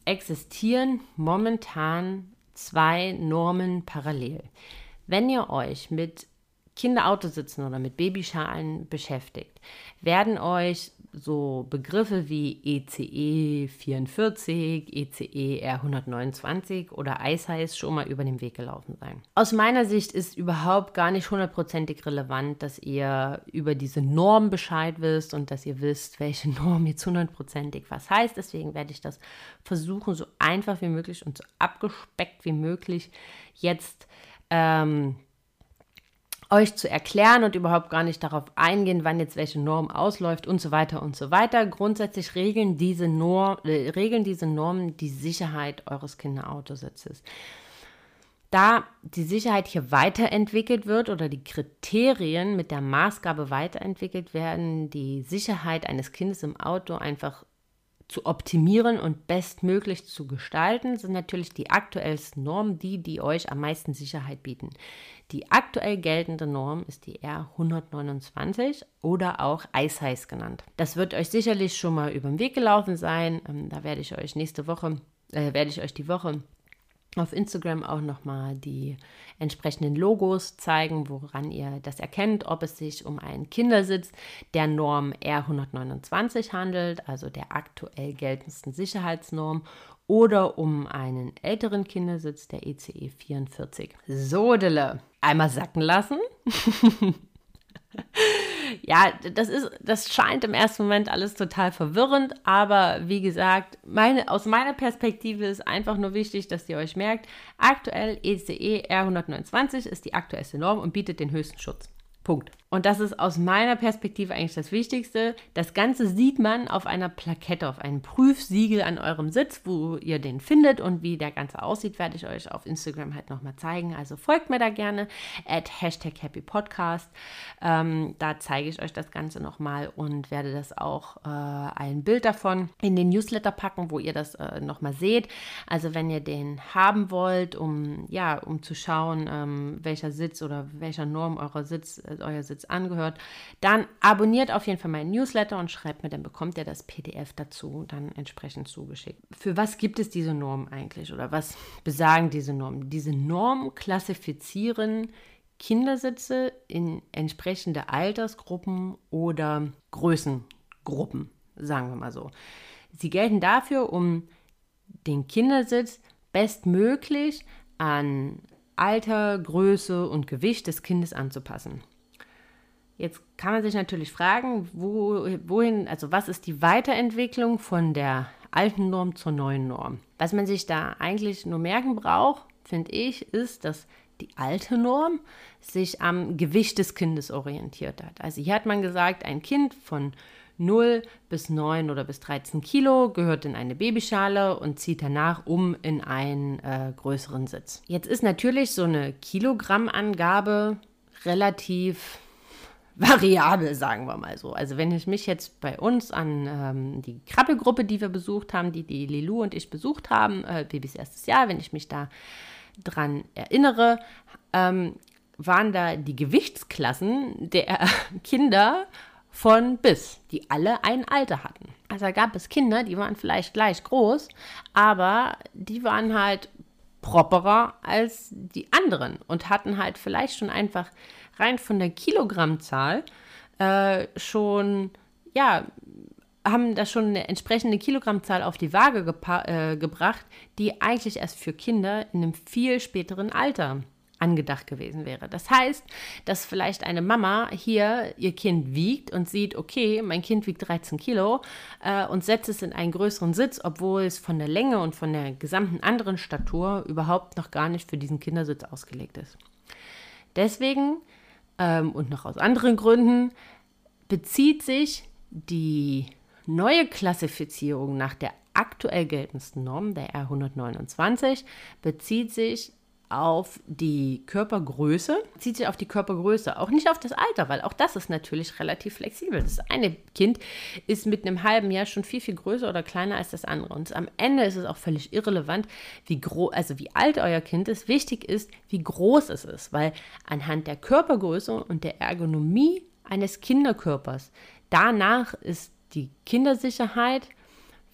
existieren momentan zwei Normen parallel. Wenn ihr euch mit Kinderautositzen oder mit Babyschalen beschäftigt, werden euch so Begriffe wie ECE 44, ECE R129 oder Eisheiß schon mal über den Weg gelaufen sein. Aus meiner Sicht ist überhaupt gar nicht hundertprozentig relevant, dass ihr über diese Norm Bescheid wisst und dass ihr wisst, welche Norm jetzt hundertprozentig was heißt. Deswegen werde ich das versuchen, so einfach wie möglich und so abgespeckt wie möglich jetzt ähm, euch zu erklären und überhaupt gar nicht darauf eingehen, wann jetzt welche Norm ausläuft und so weiter und so weiter. Grundsätzlich regeln diese, Norm, äh, regeln diese Normen die Sicherheit eures Kinderautositzes. Da die Sicherheit hier weiterentwickelt wird oder die Kriterien mit der Maßgabe weiterentwickelt werden, die Sicherheit eines Kindes im Auto einfach zu optimieren und bestmöglich zu gestalten, sind natürlich die aktuellsten Normen die, die euch am meisten Sicherheit bieten. Die aktuell geltende Norm ist die R129 oder auch Eisheiß genannt. Das wird euch sicherlich schon mal über den Weg gelaufen sein. Ähm, da werde ich euch nächste Woche, äh, werde ich euch die Woche auf Instagram auch nochmal die entsprechenden Logos zeigen, woran ihr das erkennt, ob es sich um einen Kindersitz der Norm R129 handelt, also der aktuell geltendsten Sicherheitsnorm, oder um einen älteren Kindersitz der ECE 44. Sodele. Einmal sacken lassen. ja, das ist, das scheint im ersten Moment alles total verwirrend, aber wie gesagt, meine, aus meiner Perspektive ist einfach nur wichtig, dass ihr euch merkt, aktuell ECE R129 ist die aktuellste Norm und bietet den höchsten Schutz. Punkt. Und das ist aus meiner Perspektive eigentlich das Wichtigste. Das Ganze sieht man auf einer Plakette, auf einem Prüfsiegel an eurem Sitz, wo ihr den findet und wie der Ganze aussieht, werde ich euch auf Instagram halt nochmal zeigen. Also folgt mir da gerne at Hashtag Happy Podcast. Ähm, da zeige ich euch das Ganze nochmal und werde das auch äh, ein Bild davon in den Newsletter packen, wo ihr das äh, nochmal seht. Also wenn ihr den haben wollt, um ja, um zu schauen, ähm, welcher Sitz oder welcher Norm eurer Sitz, äh, euer Sitz angehört, dann abonniert auf jeden Fall meinen Newsletter und schreibt mir, dann bekommt ihr das PDF dazu dann entsprechend zugeschickt. Für was gibt es diese Normen eigentlich oder was besagen diese Normen? Diese Normen klassifizieren Kindersitze in entsprechende Altersgruppen oder Größengruppen, sagen wir mal so. Sie gelten dafür, um den Kindersitz bestmöglich an Alter, Größe und Gewicht des Kindes anzupassen. Jetzt kann man sich natürlich fragen, wo, wohin, also was ist die Weiterentwicklung von der alten Norm zur neuen Norm? Was man sich da eigentlich nur merken braucht, finde ich, ist, dass die alte Norm, sich am Gewicht des Kindes orientiert hat. Also hier hat man gesagt, ein Kind von 0 bis 9 oder bis 13 Kilo gehört in eine Babyschale und zieht danach um in einen äh, größeren Sitz. Jetzt ist natürlich so eine Kilogrammangabe relativ variabel, sagen wir mal so. Also wenn ich mich jetzt bei uns an ähm, die Krabbelgruppe, die wir besucht haben, die die Lilou und ich besucht haben, äh, Babys erstes Jahr, wenn ich mich da dran erinnere, ähm, waren da die Gewichtsklassen der Kinder von bis, die alle ein Alter hatten. Also da gab es Kinder, die waren vielleicht gleich groß, aber die waren halt properer als die anderen und hatten halt vielleicht schon einfach rein von der Kilogrammzahl äh, schon, ja, haben da schon eine entsprechende Kilogrammzahl auf die Waage äh, gebracht, die eigentlich erst für Kinder in einem viel späteren Alter angedacht gewesen wäre. Das heißt, dass vielleicht eine Mama hier ihr Kind wiegt und sieht, okay, mein Kind wiegt 13 Kilo äh, und setzt es in einen größeren Sitz, obwohl es von der Länge und von der gesamten anderen Statur überhaupt noch gar nicht für diesen Kindersitz ausgelegt ist. Deswegen ähm, und noch aus anderen Gründen bezieht sich die neue Klassifizierung nach der aktuell geltendsten Norm, der R129, bezieht sich auf die Körpergröße, zieht sich auf die Körpergröße, auch nicht auf das Alter, weil auch das ist natürlich relativ flexibel. Das eine Kind ist mit einem halben Jahr schon viel, viel größer oder kleiner als das andere. Und am Ende ist es auch völlig irrelevant, wie groß, also wie alt euer Kind ist. Wichtig ist, wie groß es ist, weil anhand der Körpergröße und der Ergonomie eines Kinderkörpers, danach ist die Kindersicherheit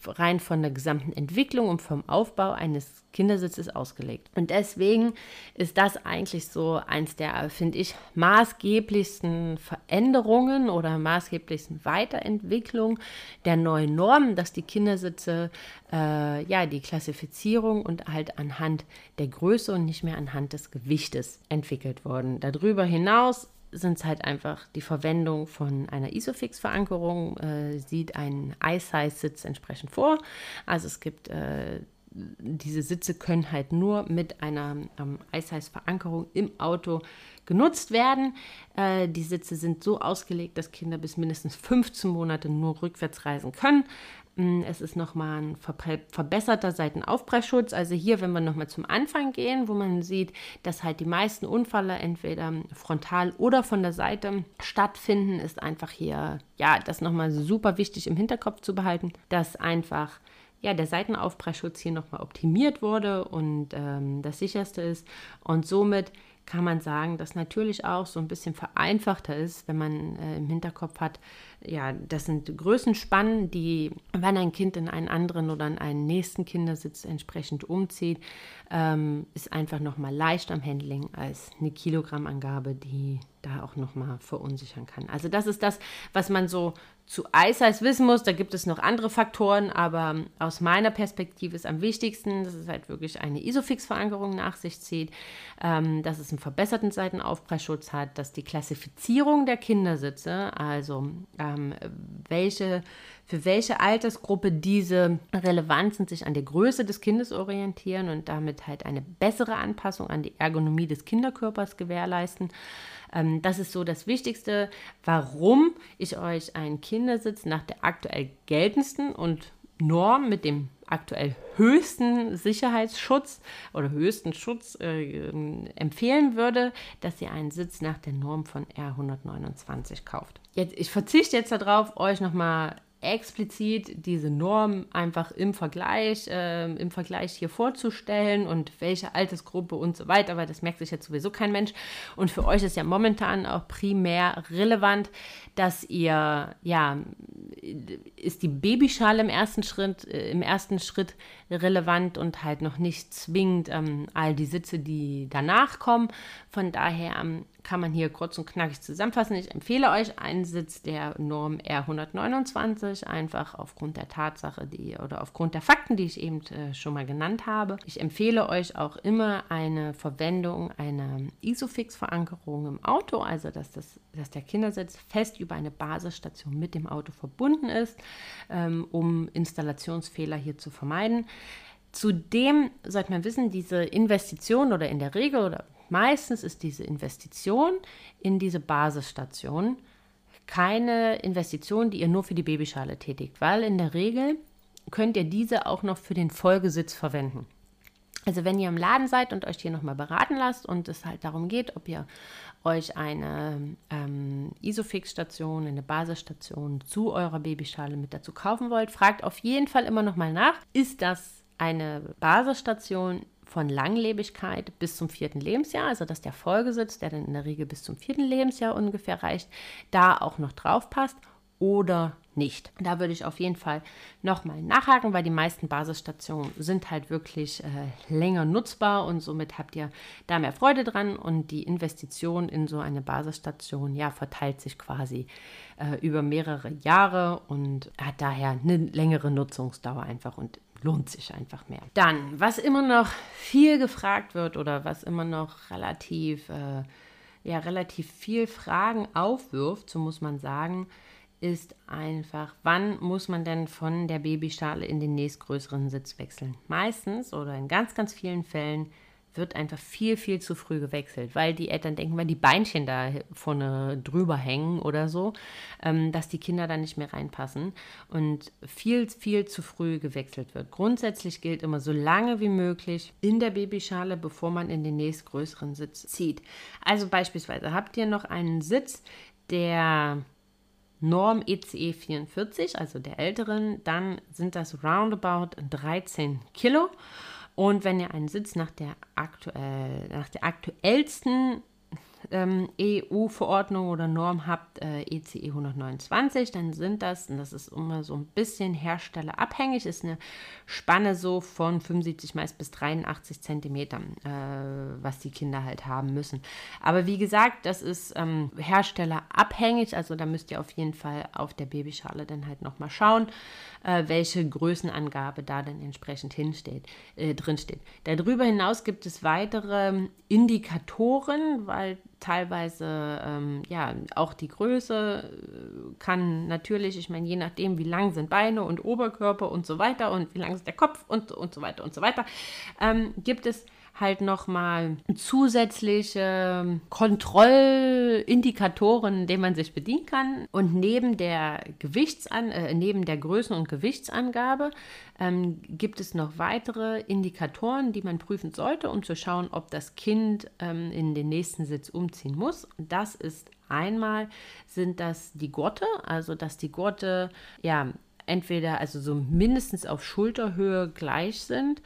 rein von der gesamten Entwicklung und vom Aufbau eines Kindersitzes ausgelegt. Und deswegen ist das eigentlich so eins der, finde ich, maßgeblichsten Veränderungen oder maßgeblichsten Weiterentwicklungen der neuen Normen, dass die Kindersitze, äh, ja, die Klassifizierung und halt anhand der Größe und nicht mehr anhand des Gewichtes entwickelt wurden. Darüber hinaus sind es halt einfach die Verwendung von einer Isofix-Verankerung, äh, sieht einen iSize-Sitz entsprechend vor. Also es gibt äh, diese Sitze können halt nur mit einer ähm, iSize-Verankerung im Auto genutzt werden. Äh, die Sitze sind so ausgelegt, dass Kinder bis mindestens 15 Monate nur rückwärts reisen können. Mm, es ist nochmal ein verbesserter Seitenaufpressschutz. Also hier, wenn wir nochmal zum Anfang gehen, wo man sieht, dass halt die meisten Unfälle entweder frontal oder von der Seite stattfinden, ist einfach hier, ja, das nochmal super wichtig im Hinterkopf zu behalten, dass einfach ja, der Seitenaufpressschutz hier nochmal optimiert wurde und ähm, das sicherste ist. Und somit kann man sagen, dass natürlich auch so ein bisschen vereinfachter ist, wenn man äh, im Hinterkopf hat, ja, das sind Größenspannen, die, wenn ein Kind in einen anderen oder in einen nächsten Kindersitz entsprechend umzieht, ähm, ist einfach nochmal leicht am Handling als eine Kilogrammangabe, die da auch nochmal verunsichern kann. Also das ist das, was man so zu Eiseis wissen muss. Da gibt es noch andere Faktoren, aber aus meiner Perspektive ist am wichtigsten, dass es halt wirklich eine Isofix-Verankerung nach sich zieht, ähm, dass es einen verbesserten Seitenaufpressschutz hat, dass die Klassifizierung der Kindersitze, also ähm, welche, für welche Altersgruppe diese relevant sind, sich an der Größe des Kindes orientieren und damit halt eine bessere Anpassung an die Ergonomie des Kinderkörpers gewährleisten. Ähm, das ist so das Wichtigste, warum ich euch einen Kindersitz nach der aktuell geltendsten und Norm mit dem aktuell höchsten Sicherheitsschutz oder höchsten Schutz äh, empfehlen würde, dass ihr einen Sitz nach der Norm von R129 kauft. Jetzt, ich verzichte jetzt darauf, euch nochmal explizit diese Norm einfach im Vergleich, äh, im Vergleich hier vorzustellen und welche Altersgruppe und so weiter, weil das merkt sich jetzt sowieso kein Mensch. Und für euch ist ja momentan auch primär relevant, dass ihr, ja, ist die Babyschale im ersten Schritt, äh, im ersten Schritt relevant und halt noch nicht zwingend ähm, all die Sitze, die danach kommen. Von daher ähm, kann man hier kurz und knackig zusammenfassen. Ich empfehle euch einen Sitz der Norm R129, einfach aufgrund der Tatsache, die oder aufgrund der Fakten, die ich eben äh, schon mal genannt habe. Ich empfehle euch auch immer eine Verwendung einer Isofix-Verankerung im Auto, also dass, das, dass der Kindersitz fest über eine Basisstation mit dem Auto verbunden ist, ähm, um Installationsfehler hier zu vermeiden. Zudem sollte man wissen, diese Investition oder in der Regel oder Meistens ist diese Investition in diese Basisstation keine Investition, die ihr nur für die Babyschale tätigt, weil in der Regel könnt ihr diese auch noch für den Folgesitz verwenden. Also wenn ihr im Laden seid und euch hier nochmal beraten lasst und es halt darum geht, ob ihr euch eine ähm, Isofix-Station, eine Basisstation zu eurer Babyschale mit dazu kaufen wollt, fragt auf jeden Fall immer nochmal nach, ist das eine Basisstation von Langlebigkeit bis zum vierten Lebensjahr, also dass der Folgesitz, der dann in der Regel bis zum vierten Lebensjahr ungefähr reicht, da auch noch drauf passt oder nicht. Da würde ich auf jeden Fall nochmal nachhaken, weil die meisten Basisstationen sind halt wirklich äh, länger nutzbar und somit habt ihr da mehr Freude dran und die Investition in so eine Basisstation ja verteilt sich quasi äh, über mehrere Jahre und hat daher eine längere Nutzungsdauer einfach und lohnt sich einfach mehr. Dann, was immer noch viel gefragt wird oder was immer noch relativ, äh, ja, relativ viel Fragen aufwirft, so muss man sagen, ist einfach, wann muss man denn von der Babyschale in den nächstgrößeren Sitz wechseln? Meistens oder in ganz, ganz vielen Fällen wird einfach viel, viel zu früh gewechselt, weil die Eltern denken, weil die Beinchen da vorne drüber hängen oder so, ähm, dass die Kinder da nicht mehr reinpassen und viel, viel zu früh gewechselt wird. Grundsätzlich gilt immer so lange wie möglich in der Babyschale, bevor man in den nächstgrößeren Sitz zieht. Also beispielsweise habt ihr noch einen Sitz, der Norm ECE 44, also der älteren, dann sind das roundabout 13 Kilo. Und wenn ihr einen Sitz nach der, aktuell, nach der aktuellsten ähm, EU-Verordnung oder Norm habt, äh, ECE 129, dann sind das, und das ist immer so ein bisschen herstellerabhängig, ist eine Spanne so von 75 meist bis 83 Zentimetern, äh, was die Kinder halt haben müssen. Aber wie gesagt, das ist ähm, herstellerabhängig, also da müsst ihr auf jeden Fall auf der Babyschale dann halt nochmal schauen, äh, welche Größenangabe da dann entsprechend hinsteht, äh, drinsteht. Darüber hinaus gibt es weitere Indikatoren, weil teilweise ähm, ja auch die Größe äh, kann natürlich, ich meine, je nachdem, wie lang sind Beine und Oberkörper und so weiter und wie lang ist der Kopf und, und so weiter und so weiter, ähm, gibt es halt nochmal zusätzliche Kontrollindikatoren, denen man sich bedienen kann. Und neben der Gewichtsan äh, neben der Größen- und Gewichtsangabe ähm, gibt es noch weitere Indikatoren, die man prüfen sollte, um zu schauen, ob das Kind ähm, in den nächsten Sitz umziehen muss. Das ist einmal sind das die Gurte, also dass die Gurte ja entweder also so mindestens auf Schulterhöhe gleich sind,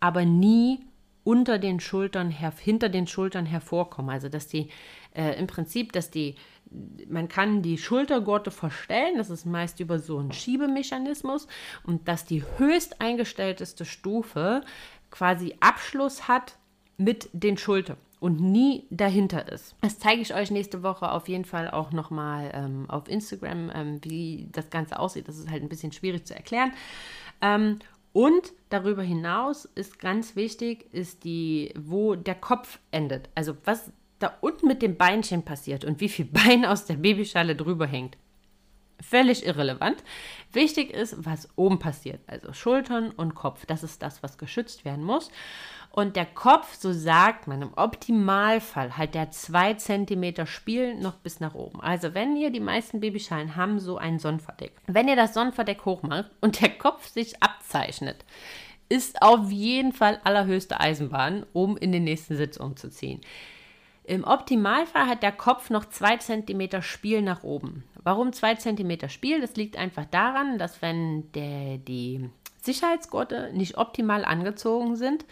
aber nie unter den Schultern, hinter den Schultern hervorkommen. Also dass die äh, im Prinzip, dass die, man kann die Schultergurte verstellen, das ist meist über so einen Schiebemechanismus und dass die höchst eingestellteste Stufe quasi Abschluss hat mit den Schultern und nie dahinter ist. Das zeige ich euch nächste Woche auf jeden Fall auch nochmal ähm, auf Instagram, ähm, wie das Ganze aussieht. Das ist halt ein bisschen schwierig zu erklären. Ähm, und darüber hinaus ist ganz wichtig, ist die, wo der Kopf endet. Also was da unten mit dem Beinchen passiert und wie viel Bein aus der Babyschale drüber hängt. Völlig irrelevant. Wichtig ist, was oben passiert, also Schultern und Kopf. Das ist das, was geschützt werden muss. Und der Kopf, so sagt man, im Optimalfall hat der zwei Zentimeter Spiel noch bis nach oben. Also wenn ihr, die meisten Babyschalen haben so ein Sonnenverdeck. Wenn ihr das Sonnenverdeck hochmacht und der Kopf sich abzeichnet, ist auf jeden Fall allerhöchste Eisenbahn, um in den nächsten Sitz umzuziehen. Im Optimalfall hat der Kopf noch zwei Zentimeter Spiel nach oben. Warum zwei Zentimeter Spiel? Das liegt einfach daran, dass wenn der, die Sicherheitsgurte nicht optimal angezogen sind,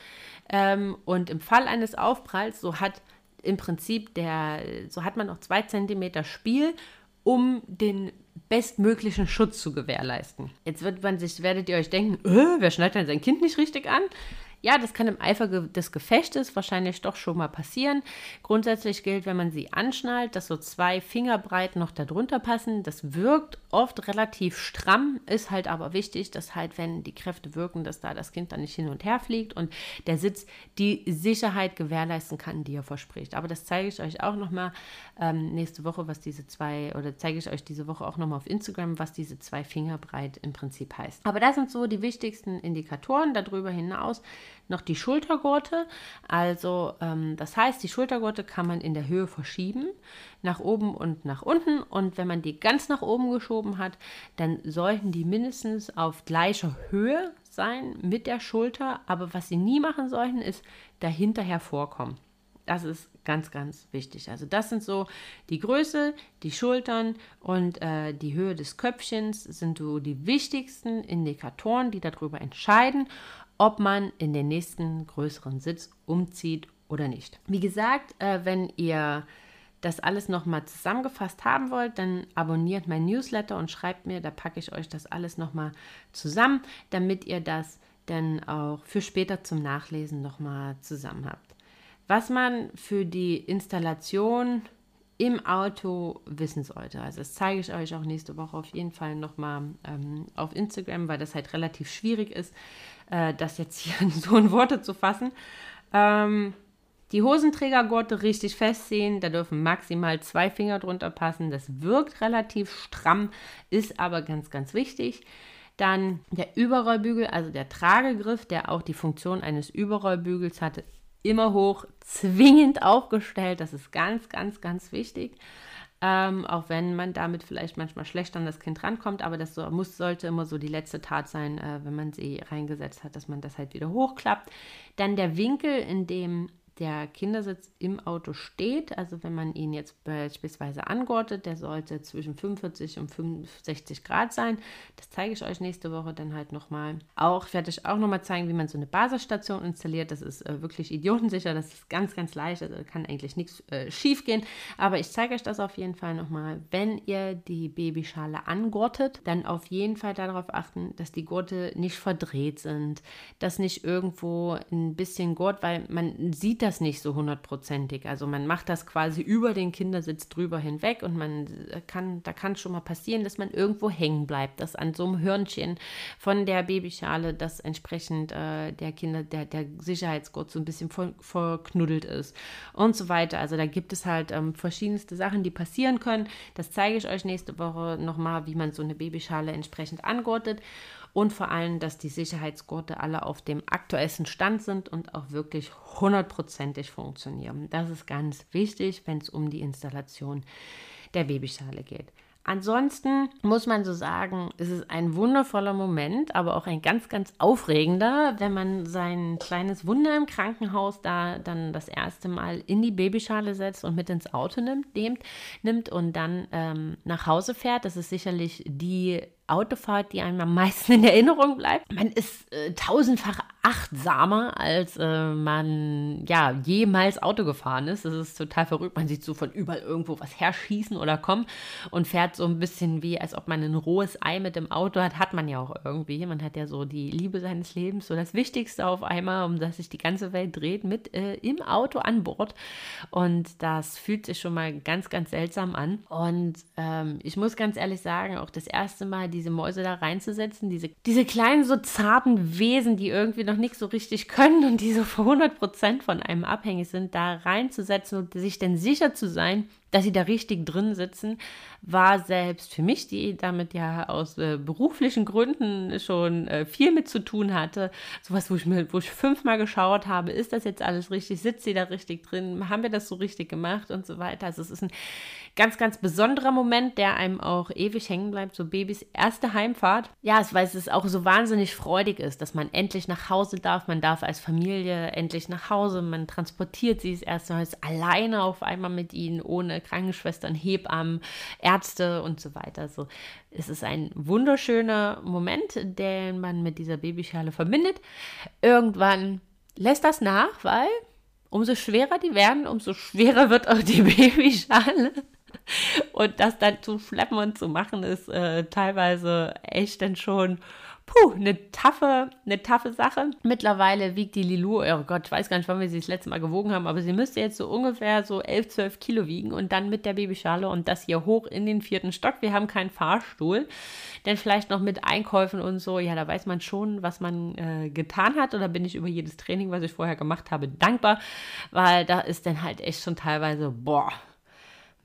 ähm, und im Fall eines Aufpralls, so hat im Prinzip der, so hat man noch zwei Zentimeter Spiel, um den bestmöglichen Schutz zu gewährleisten. Jetzt wird man sich, werdet ihr euch denken, äh, wer schneidet denn sein Kind nicht richtig an? Ja, das kann im Eifer des Gefechtes wahrscheinlich doch schon mal passieren. Grundsätzlich gilt, wenn man sie anschnallt, dass so zwei Fingerbreit noch darunter passen. Das wirkt oft relativ stramm, ist halt aber wichtig, dass halt, wenn die Kräfte wirken, dass da das Kind dann nicht hin und her fliegt und der Sitz die Sicherheit gewährleisten kann, die er verspricht. Aber das zeige ich euch auch nochmal ähm, nächste Woche, was diese zwei, oder zeige ich euch diese Woche auch nochmal auf Instagram, was diese zwei Fingerbreit im Prinzip heißt. Aber das sind so die wichtigsten Indikatoren. Darüber hinaus noch die Schultergurte. Also ähm, das heißt, die Schultergurte kann man in der Höhe verschieben, nach oben und nach unten. Und wenn man die ganz nach oben geschoben hat, dann sollten die mindestens auf gleicher Höhe sein mit der Schulter. Aber was sie nie machen sollten, ist dahinter hervorkommen. Das ist ganz, ganz wichtig. Also das sind so die Größe, die Schultern und äh, die Höhe des Köpfchens sind so die wichtigsten Indikatoren, die darüber entscheiden, ob man in den nächsten größeren Sitz umzieht oder nicht. Wie gesagt, äh, wenn ihr das alles nochmal zusammengefasst haben wollt, dann abonniert mein Newsletter und schreibt mir, da packe ich euch das alles nochmal zusammen, damit ihr das dann auch für später zum Nachlesen nochmal zusammen habt. Was man für die Installation im Auto wissen sollte. Also das zeige ich euch auch nächste Woche auf jeden Fall nochmal ähm, auf Instagram, weil das halt relativ schwierig ist, äh, das jetzt hier so in Worte zu fassen. Ähm, die Hosenträgergurte richtig festziehen, da dürfen maximal zwei Finger drunter passen. Das wirkt relativ stramm, ist aber ganz, ganz wichtig. Dann der Überrollbügel, also der Tragegriff, der auch die Funktion eines Überrollbügels hatte, immer hoch, zwingend aufgestellt. Das ist ganz, ganz, ganz wichtig. Ähm, auch wenn man damit vielleicht manchmal schlecht an das Kind rankommt, aber das so, muss, sollte immer so die letzte Tat sein, äh, wenn man sie reingesetzt hat, dass man das halt wieder hochklappt. Dann der Winkel, in dem der Kindersitz im Auto steht, also wenn man ihn jetzt beispielsweise angortet, der sollte zwischen 45 und 65 Grad sein. Das zeige ich euch nächste Woche dann halt nochmal. Auch werde ich auch nochmal zeigen, wie man so eine Basisstation installiert. Das ist äh, wirklich idiotensicher, das ist ganz, ganz leicht, also kann eigentlich nichts äh, schief gehen. Aber ich zeige euch das auf jeden Fall nochmal. Wenn ihr die Babyschale angortet, dann auf jeden Fall darauf achten, dass die Gurte nicht verdreht sind, dass nicht irgendwo ein bisschen Gurt, weil man sieht das nicht so hundertprozentig. Also man macht das quasi über den Kindersitz drüber hinweg und man kann, da kann schon mal passieren, dass man irgendwo hängen bleibt, dass an so einem Hörnchen von der Babyschale das entsprechend äh, der Kinder, der, der Sicherheitsgurt so ein bisschen verknuddelt ist und so weiter. Also da gibt es halt ähm, verschiedenste Sachen, die passieren können. Das zeige ich euch nächste Woche nochmal, wie man so eine Babyschale entsprechend angurtet und vor allem, dass die Sicherheitsgurte alle auf dem aktuellsten Stand sind und auch wirklich hundertprozentig funktionieren. Das ist ganz wichtig, wenn es um die Installation der Babyschale geht. Ansonsten muss man so sagen, es ist ein wundervoller Moment, aber auch ein ganz, ganz aufregender, wenn man sein kleines Wunder im Krankenhaus da dann das erste Mal in die Babyschale setzt und mit ins Auto nimmt, nimmt, und dann ähm, nach Hause fährt. Das ist sicherlich die Autofahrt, die einem am meisten in Erinnerung bleibt. Man ist äh, tausendfach achtsamer, als äh, man ja jemals Auto gefahren ist. Das ist total verrückt. Man sieht so von überall irgendwo was herschießen oder kommen und fährt so ein bisschen wie, als ob man ein rohes Ei mit dem Auto hat. Hat man ja auch irgendwie. Man hat ja so die Liebe seines Lebens, so das Wichtigste auf einmal, um das sich die ganze Welt dreht, mit äh, im Auto an Bord. Und das fühlt sich schon mal ganz, ganz seltsam an. Und ähm, ich muss ganz ehrlich sagen, auch das erste Mal diese Mäuse da reinzusetzen, diese, diese kleinen, so zarten Wesen, die irgendwie noch nicht so richtig können und die so für 100 Prozent von einem abhängig sind, da reinzusetzen und sich denn sicher zu sein, dass sie da richtig drin sitzen, war selbst für mich, die damit ja aus äh, beruflichen Gründen schon äh, viel mit zu tun hatte, sowas, wo ich mir, wo ich fünfmal geschaut habe, ist das jetzt alles richtig, sitzt sie da richtig drin, haben wir das so richtig gemacht und so weiter. Also es ist ein ganz, ganz besonderer Moment, der einem auch ewig hängen bleibt, so Babys erste Heimfahrt. Ja, es, weil es auch so wahnsinnig freudig ist, dass man endlich nach Hause darf, man darf als Familie endlich nach Hause, man transportiert sie das erste Mal alleine auf einmal mit ihnen, ohne Krankenschwestern, Hebammen, Ärzte und so weiter. Also es ist ein wunderschöner Moment, den man mit dieser Babyschale verbindet. Irgendwann lässt das nach, weil umso schwerer die werden, umso schwerer wird auch die Babyschale. Und das dann zu schleppen und zu machen, ist äh, teilweise echt dann schon puh, eine taffe, eine taffe Sache. Mittlerweile wiegt die Lilu, oh Gott, ich weiß gar nicht, wann wir sie das letzte Mal gewogen haben, aber sie müsste jetzt so ungefähr so 11, 12 Kilo wiegen und dann mit der Babyschale und das hier hoch in den vierten Stock. Wir haben keinen Fahrstuhl, denn vielleicht noch mit Einkäufen und so, ja, da weiß man schon, was man äh, getan hat oder bin ich über jedes Training, was ich vorher gemacht habe, dankbar, weil da ist dann halt echt schon teilweise, boah,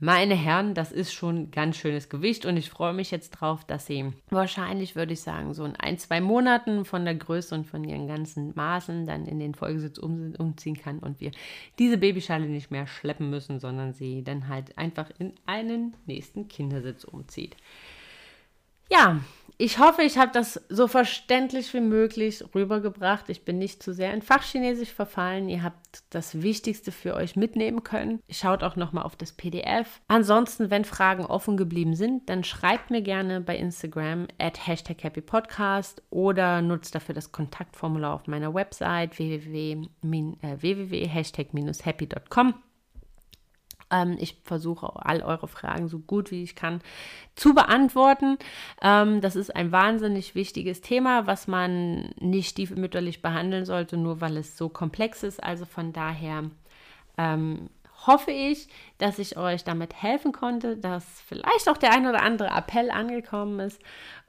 Meine Herren, das ist schon ganz schönes Gewicht und ich freue mich jetzt drauf, dass sie wahrscheinlich, würde ich sagen, so in ein, zwei Monaten von der Größe und von ihren ganzen Maßen dann in den Folgesitz um, umziehen kann und wir diese Babyschale nicht mehr schleppen müssen, sondern sie dann halt einfach in einen nächsten Kindersitz umzieht. Ja, ich hoffe, ich habe das so verständlich wie möglich rübergebracht. Ich bin nicht zu sehr in Fachchinesisch verfallen. Ihr habt das Wichtigste für euch mitnehmen können. Schaut auch nochmal auf das PDF. Ansonsten, wenn Fragen offen geblieben sind, dann schreibt mir gerne bei Instagram at hashtag happypodcast oder nutzt dafür das Kontaktformular auf meiner Website www.hashtag-happy.com. Ähm, ich versuche all eure Fragen so gut wie ich kann zu beantworten. Ähm, das ist ein wahnsinnig wichtiges Thema, was man nicht stiefmütterlich behandeln sollte, nur weil es so komplex ist. Also von daher ähm, hoffe ich, dass ich euch damit helfen konnte, dass vielleicht auch der ein oder andere Appell angekommen ist.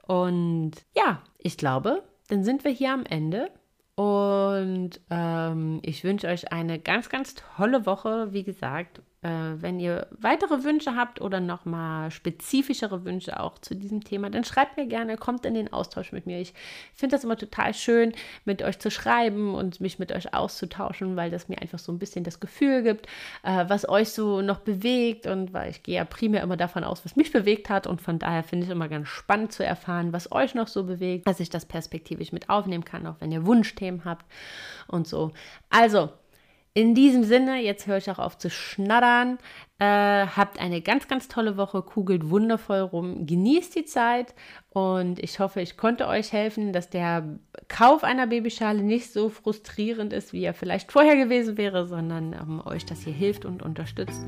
Und ja, ich glaube, dann sind wir hier am Ende. Und ähm, ich wünsche euch eine ganz, ganz tolle Woche. Wie gesagt, wenn ihr weitere Wünsche habt oder nochmal spezifischere Wünsche auch zu diesem Thema, dann schreibt mir gerne, kommt in den Austausch mit mir. Ich finde das immer total schön, mit euch zu schreiben und mich mit euch auszutauschen, weil das mir einfach so ein bisschen das Gefühl gibt, äh, was euch so noch bewegt und weil ich gehe ja primär immer davon aus, was mich bewegt hat und von daher finde ich immer ganz spannend zu erfahren, was euch noch so bewegt, dass ich das perspektivisch mit aufnehmen kann, auch wenn ihr Wunschthemen habt und so. Also, in diesem Sinne, jetzt höre ich auch auf zu schnattern. Äh, habt eine ganz, ganz tolle Woche, kugelt wundervoll rum, genießt die Zeit und ich hoffe, ich konnte euch helfen, dass der Kauf einer Babyschale nicht so frustrierend ist, wie er vielleicht vorher gewesen wäre, sondern ähm, euch das hier hilft und unterstützt.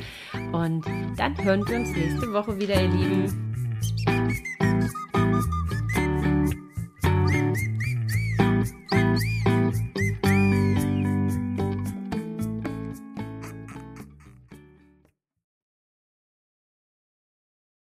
Und dann hören wir uns nächste Woche wieder, ihr Lieben.